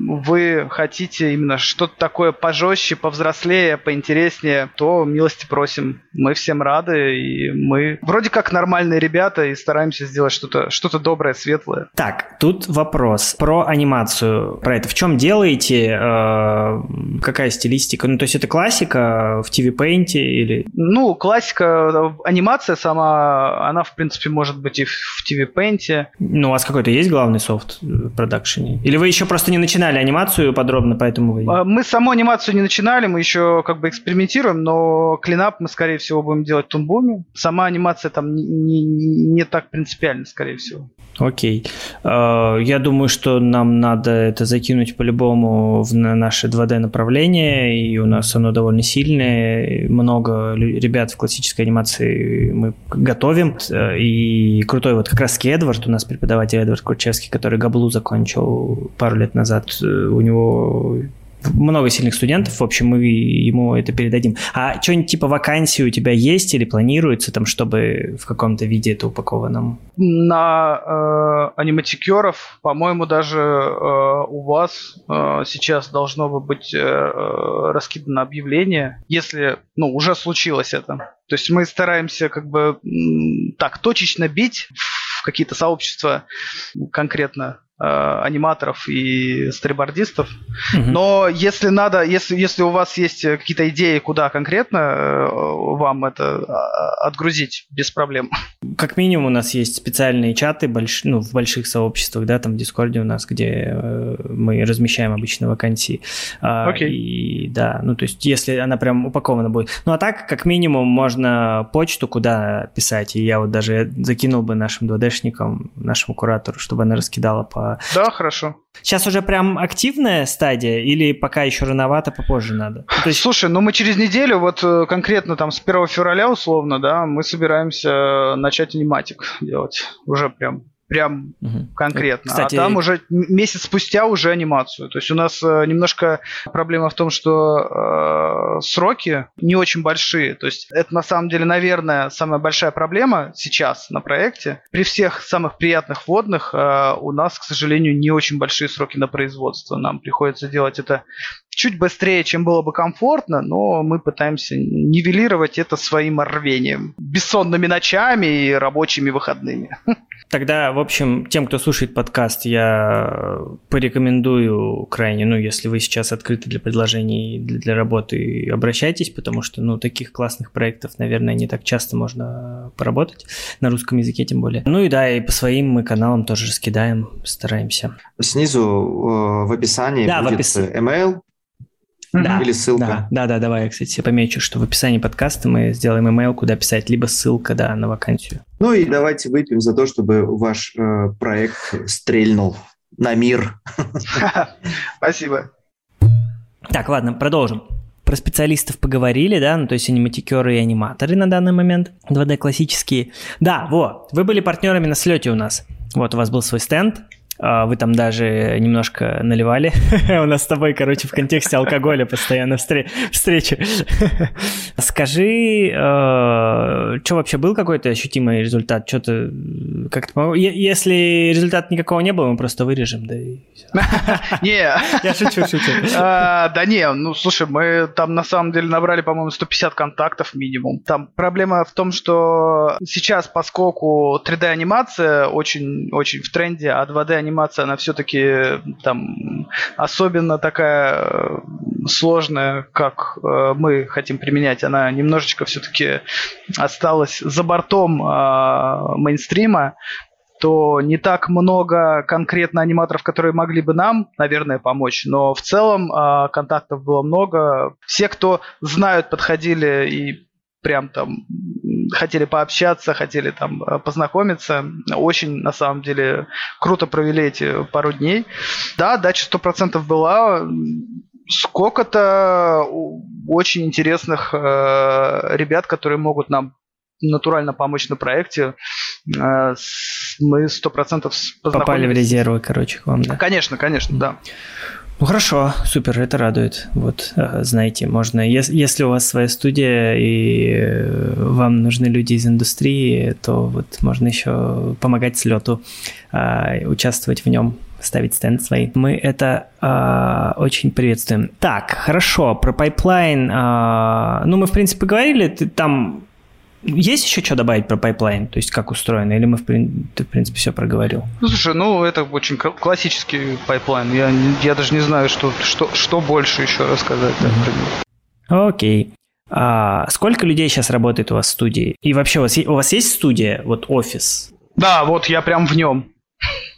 вы хотите именно что-то такое пожестче, повзрослее, поинтереснее, то милости просим. Мы всем рады, и мы вроде как нормальные ребята, и стараемся сделать что-то что доброе, светлое. Так, тут вопрос про анимацию. Про это. В чем делаете? Э, какая стилистика? Ну, то есть это классика в TV Paint или... Ну, классика, анимация сама, она, в принципе, может быть и в TV Paint. Ну, у вас какой-то есть главный софт в продакшене? Или вы еще просто не начинали анимацию подробно, поэтому вы... А, мы саму анимацию не начинали, мы еще как бы экспериментируем, но клинап мы, скорее всего, будем делать в Тунбуме. Сама анимация там не, не, не так принципиально, скорее всего. Окей. Э, я думаю, что нам надо это закинуть по-любому в наше 2D направление, и у нас оно довольно сильное. Много ребят в классической анимации мы готовим. Э, и крутой вот как раз Эдвард, у нас преподаватель Эдвард Курчевский, который Габлу закончил пару лет назад. Э, у него много сильных студентов, в общем, мы ему это передадим. А что-нибудь типа вакансии у тебя есть или планируется там, чтобы в каком-то виде это упаковано? На э, аниматикеров, по-моему, даже э, у вас э, сейчас должно быть э, э, раскидано объявление, если, ну, уже случилось это. То есть мы стараемся как бы так точечно бить в какие-то сообщества конкретно аниматоров и стрибордистов. Угу. Но если надо, если, если у вас есть какие-то идеи, куда конкретно э, вам это а, отгрузить, без проблем. Как минимум у нас есть специальные чаты больш, ну, в больших сообществах, да, там в Дискорде у нас, где э, мы размещаем обычно вакансии. А, Окей. И да, ну то есть если она прям упакована будет. Ну а так, как минимум, можно почту куда писать. И я вот даже закинул бы нашим 2D-шникам, нашему куратору, чтобы она раскидала по Да, хорошо. Сейчас уже прям активная стадия или пока еще рановато, попозже надо? Ну, то есть... Слушай, ну мы через неделю, вот э, конкретно там с 1 февраля условно, да, мы собираемся начать аниматик делать. Уже прям прям угу. конкретно. Кстати, а там уже месяц спустя уже анимацию. То есть у нас э, немножко проблема в том, что э, сроки не очень большие. То есть это на самом деле, наверное, самая большая проблема сейчас на проекте. При всех самых приятных водных э, у нас, к сожалению, не очень большие сроки на производство. Нам приходится делать это чуть быстрее, чем было бы комфортно, но мы пытаемся нивелировать это своим рвением. Бессонными ночами и рабочими выходными. Тогда, в общем, тем, кто слушает подкаст, я порекомендую крайне, ну, если вы сейчас открыты для предложений для, для работы, обращайтесь, потому что, ну, таких классных проектов, наверное, не так часто можно поработать, на русском языке тем более. Ну и да, и по своим мы каналам тоже скидаем, стараемся. Снизу э, в описании да, будет в опис... email, да, Или ссылка. Да, да, да, давай я, кстати, помечу, что в описании подкаста мы сделаем email, куда писать, либо ссылка, да, на вакансию. Ну и давайте выпьем за то, чтобы ваш э, проект стрельнул на мир. Спасибо. Так, ладно, продолжим. Про специалистов поговорили, да, ну то есть аниматикеры и аниматоры на данный момент, 2D классические. Да, вот, вы были партнерами на слете у нас. Вот у вас был свой стенд, вы там даже немножко наливали. У нас с тобой, короче, в контексте алкоголя постоянно встречи. Скажи, э, что вообще был какой-то ощутимый результат? Что-то как-то... Если результата никакого не было, мы просто вырежем, да и Не. Я шучу, шучу. А, да не, ну слушай, мы там на самом деле набрали, по-моему, 150 контактов минимум. Там проблема в том, что сейчас, поскольку 3D-анимация очень-очень в тренде, а 2D-анимация анимация, она все-таки там особенно такая э, сложная, как э, мы хотим применять, она немножечко все-таки осталась за бортом э, мейнстрима, то не так много конкретно аниматоров, которые могли бы нам, наверное, помочь. Но в целом э, контактов было много. Все, кто знают, подходили и прям там хотели пообщаться, хотели там э, познакомиться. Очень, на самом деле, круто провели эти пару дней. Да, дача сто процентов была. Сколько-то очень интересных э, ребят, которые могут нам натурально помочь на проекте. Э, мы сто процентов Попали в резервы, короче, к вам, да? Конечно, конечно, да. Ну хорошо, супер, это радует. Вот, э, знаете, можно, если у вас своя студия и э, вам нужны люди из индустрии, то вот можно еще помогать слету, а, участвовать в нем ставить стенд свои. Мы это э, очень приветствуем. Так, хорошо, про пайплайн. Э, ну, мы, в принципе, говорили, ты там есть еще что добавить про пайплайн? То есть как устроено? Или мы, в, ты, в принципе, все проговорил? Ну, слушай, ну это очень классический пайплайн. Я, я даже не знаю, что, что, что больше еще рассказать. Mm-hmm. Окей. А сколько людей сейчас работает у вас в студии? И вообще у вас, у вас есть студия, вот офис? Да, вот я прям в нем.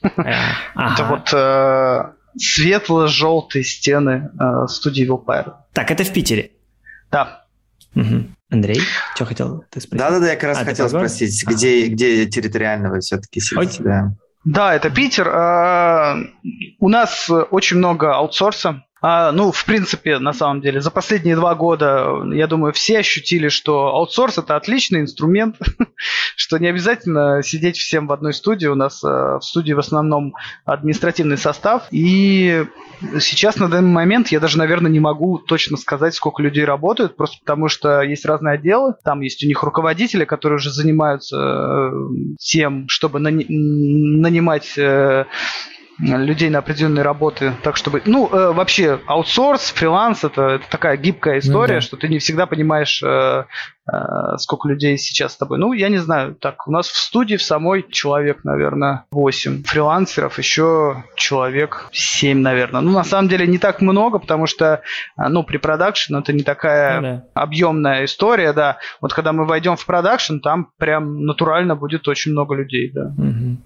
Э, это вот э, светло-желтые стены э, студии Vampire. Так, это в Питере? Да. Угу. Андрей, что хотел ты спросить? Да-да-да, я как раз а, хотел спросить, где, где территориально вы все-таки сидите? Да. да, это Питер. А, у нас очень много аутсорса. А, ну, в принципе, на самом деле, за последние два года, я думаю, все ощутили, что аутсорс это отличный инструмент, что не обязательно сидеть всем в одной студии. У нас э, в студии в основном административный состав. И сейчас на данный момент я даже, наверное, не могу точно сказать, сколько людей работают, просто потому что есть разные отделы. Там есть у них руководители, которые уже занимаются э, тем, чтобы нанимать э, людей на определенные работы, так чтобы, ну, э, вообще аутсорс, фриланс это, это такая гибкая история, ну, да. что ты не всегда понимаешь, э, э, сколько людей сейчас с тобой. Ну, я не знаю, так, у нас в студии в самой человек, наверное, 8 фрилансеров, еще человек 7, наверное. Ну, на самом деле не так много, потому что, э, ну, препродакшн это не такая ну, да. объемная история, да. Вот когда мы войдем в продакшн, там прям натурально будет очень много людей, да. Угу.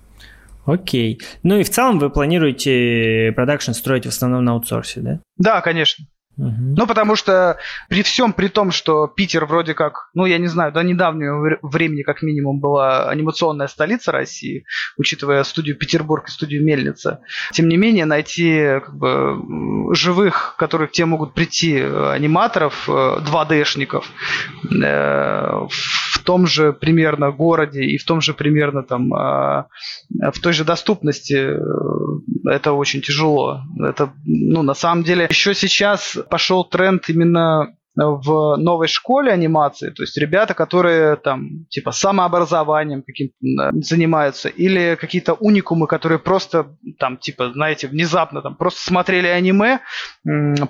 Окей. Ну и в целом вы планируете продакшн строить в основном на аутсорсе, да? Да, конечно. Угу. Ну, потому что при всем при том, что Питер вроде как, ну, я не знаю, до недавнего времени как минимум была анимационная столица России, учитывая студию Петербург и студию Мельница, тем не менее найти как бы, живых, которые к тебе могут прийти, э, аниматоров, 2D-шников, э, э, в том же примерно городе и в том же примерно там, в той же доступности, это очень тяжело. Это, ну, на самом деле, еще сейчас пошел тренд именно в новой школе анимации, то есть ребята, которые там типа самообразованием каким-то занимаются, или какие-то уникумы, которые просто там типа, знаете, внезапно там просто смотрели аниме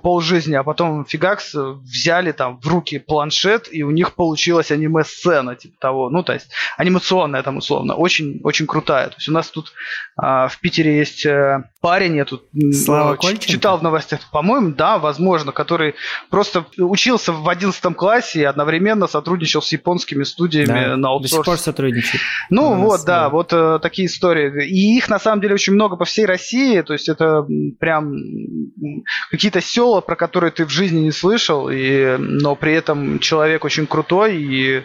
полжизни, а потом фигакс взяли там в руки планшет, и у них получилась аниме-сцена, типа того, ну то есть анимационная там условно, очень, очень крутая. То есть у нас тут а, в Питере есть э, парень, я тут Слава э, читал в новостях, по-моему, да, возможно, который просто учил учился в 11 классе и одновременно сотрудничал с японскими студиями да, на аутсорс. До сих пор сотрудничает. Ну вот, нас, да, да, вот э, такие истории. И их на самом деле очень много по всей России, то есть это прям какие-то села, про которые ты в жизни не слышал, и, но при этом человек очень крутой, и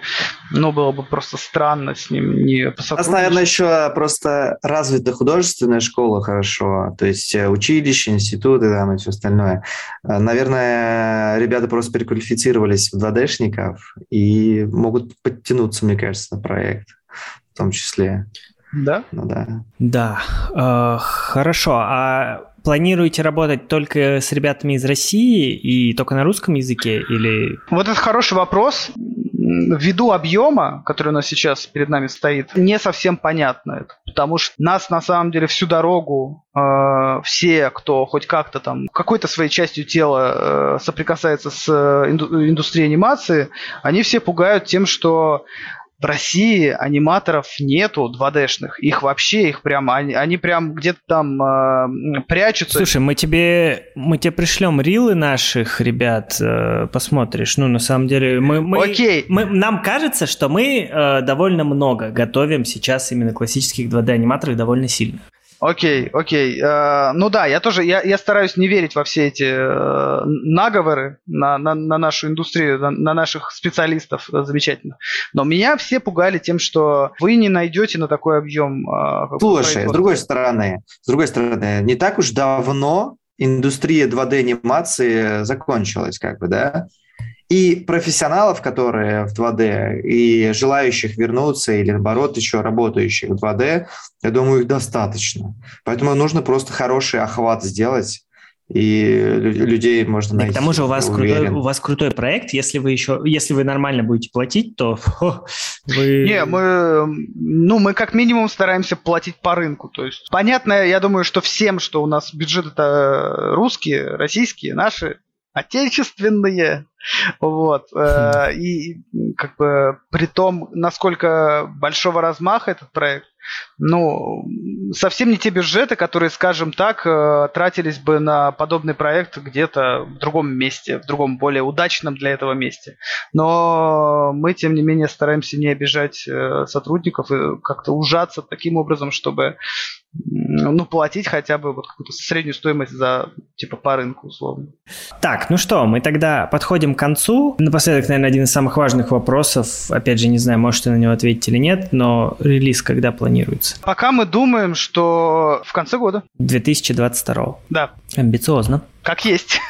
ну, было бы просто странно с ним не посотрудничать. У нас, наверное, еще просто развита художественная школа хорошо, то есть э, училище, институты там и все остальное. Э, наверное, ребята просто переключились квалифицировались в 2D-шников и могут подтянуться, мне кажется, на проект в том числе. Да? Ну да. Да. Э, хорошо. А планируете работать только с ребятами из России и только на русском языке или... Вот это хороший вопрос ввиду объема, который у нас сейчас перед нами стоит, не совсем понятно это. Потому что нас на самом деле всю дорогу э, все, кто хоть как-то там какой-то своей частью тела э, соприкасается с э, индустрией анимации, они все пугают тем, что в России аниматоров нету 2D-шных. Их вообще, их прям, они, они прям где-то там э, прячутся. Слушай, мы тебе, мы тебе пришлем рилы наших ребят, э, посмотришь. Ну, на самом деле, мы... мы Окей. Мы, нам кажется, что мы э, довольно много готовим сейчас именно классических 2D-аниматоров довольно сильно. Окей, окей. Э, ну да, я тоже, я, я стараюсь не верить во все эти э, наговоры на, на, на нашу индустрию, на, на наших специалистов э, замечательно. Но меня все пугали тем, что вы не найдете на такой объем. Э, Слушай, с другой стороны, с другой стороны, не так уж давно индустрия 2D-анимации закончилась, как бы, да? И профессионалов, которые в 2D, и желающих вернуться, или наоборот, еще работающих в 2D, я думаю, их достаточно. Поэтому нужно просто хороший охват сделать, и людей можно найти. И к тому же у вас, крутой, у вас крутой проект, если вы еще, если вы нормально будете платить, то фу, вы... Не, мы, ну, мы как минимум стараемся платить по рынку, то есть понятно, я думаю, что всем, что у нас бюджет это русские, российские, наши, отечественные, вот. Э, хм. И как бы при том, насколько большого размаха этот проект, ну, совсем не те бюджеты, которые, скажем так, э, тратились бы на подобный проект где-то в другом месте, в другом более удачном для этого месте. Но мы, тем не менее, стараемся не обижать э, сотрудников и как-то ужаться таким образом, чтобы ну, платить хотя бы вот какую-то среднюю стоимость за, типа, по рынку, условно. Так, ну что, мы тогда подходим к концу. Напоследок, наверное, один из самых важных вопросов. Опять же, не знаю, можете на него ответить или нет, но релиз когда планируется? Пока мы думаем, что в конце года. 2022. Да. Амбициозно. Как есть.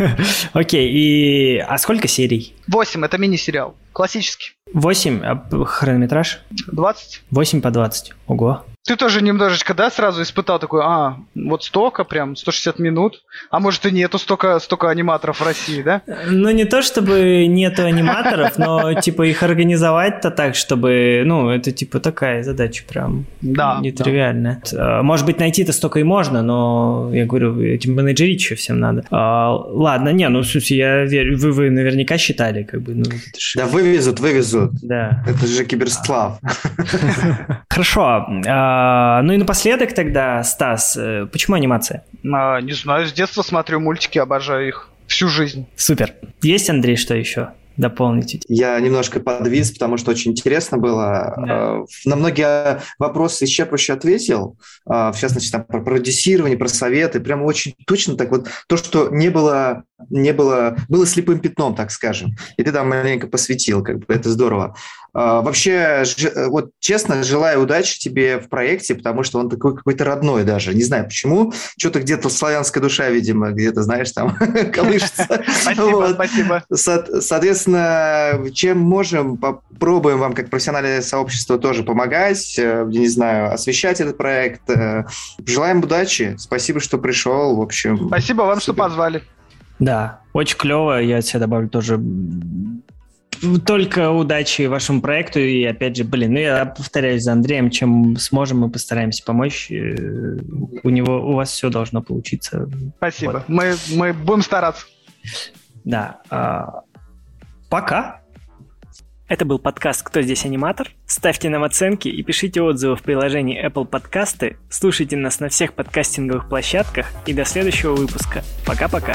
Окей, и... А сколько серий? Восемь, это мини-сериал. Классический. Восемь, а хронометраж? Двадцать. Восемь по двадцать. Ого. Ты тоже немножечко, да, сразу испытал такой, а, вот столько прям, 160 минут, а может и нету столько, столько аниматоров в России, да? Ну, не то чтобы нету аниматоров, но, типа, их организовать-то так, чтобы, ну, это, типа, такая задача прям да, нетривиальная. Да. Может быть, найти-то столько и можно, но, я говорю, этим менеджерить еще всем надо. А, ладно, не, ну, в смысле, я верю, вы, вы наверняка считали, как бы, ну, это ж... Да, вывезут, вывезут. Да. Это же киберсплав. Хорошо. А, ну и напоследок тогда, Стас, э, почему анимация? А, не знаю, с детства смотрю мультики, обожаю их всю жизнь. Супер. Есть, Андрей, что еще? дополнить? Я немножко подвис, потому что очень интересно было. Да. А, на многие вопросы исчерпывающе ответил, в частности, там, про продюсирование, про советы. Прям очень точно так вот. То, что не было не было, было слепым пятном, так скажем. И ты там маленько посвятил, как бы это здорово. А, вообще, вот честно, желаю удачи тебе в проекте, потому что он такой какой-то родной даже. Не знаю почему. Что-то где-то славянская душа, видимо, где-то, знаешь, там колышется. Спасибо, спасибо. Соответственно, чем можем, попробуем вам как профессиональное сообщество тоже помогать, э, не знаю, освещать этот проект. Э, желаем удачи. Спасибо, что пришел. В общем. Спасибо вам, что позвали. Да, очень клево. Я от себя добавлю тоже только удачи вашему проекту. И опять же, блин, ну я повторяюсь за Андреем, чем сможем, мы постараемся помочь. Э, у него, у вас все должно получиться. Спасибо. Вот. Мы, мы будем стараться. Да. А, пока. Это был подкаст «Кто здесь аниматор?». Ставьте нам оценки и пишите отзывы в приложении Apple Подкасты. Слушайте нас на всех подкастинговых площадках и до следующего выпуска. Пока-пока.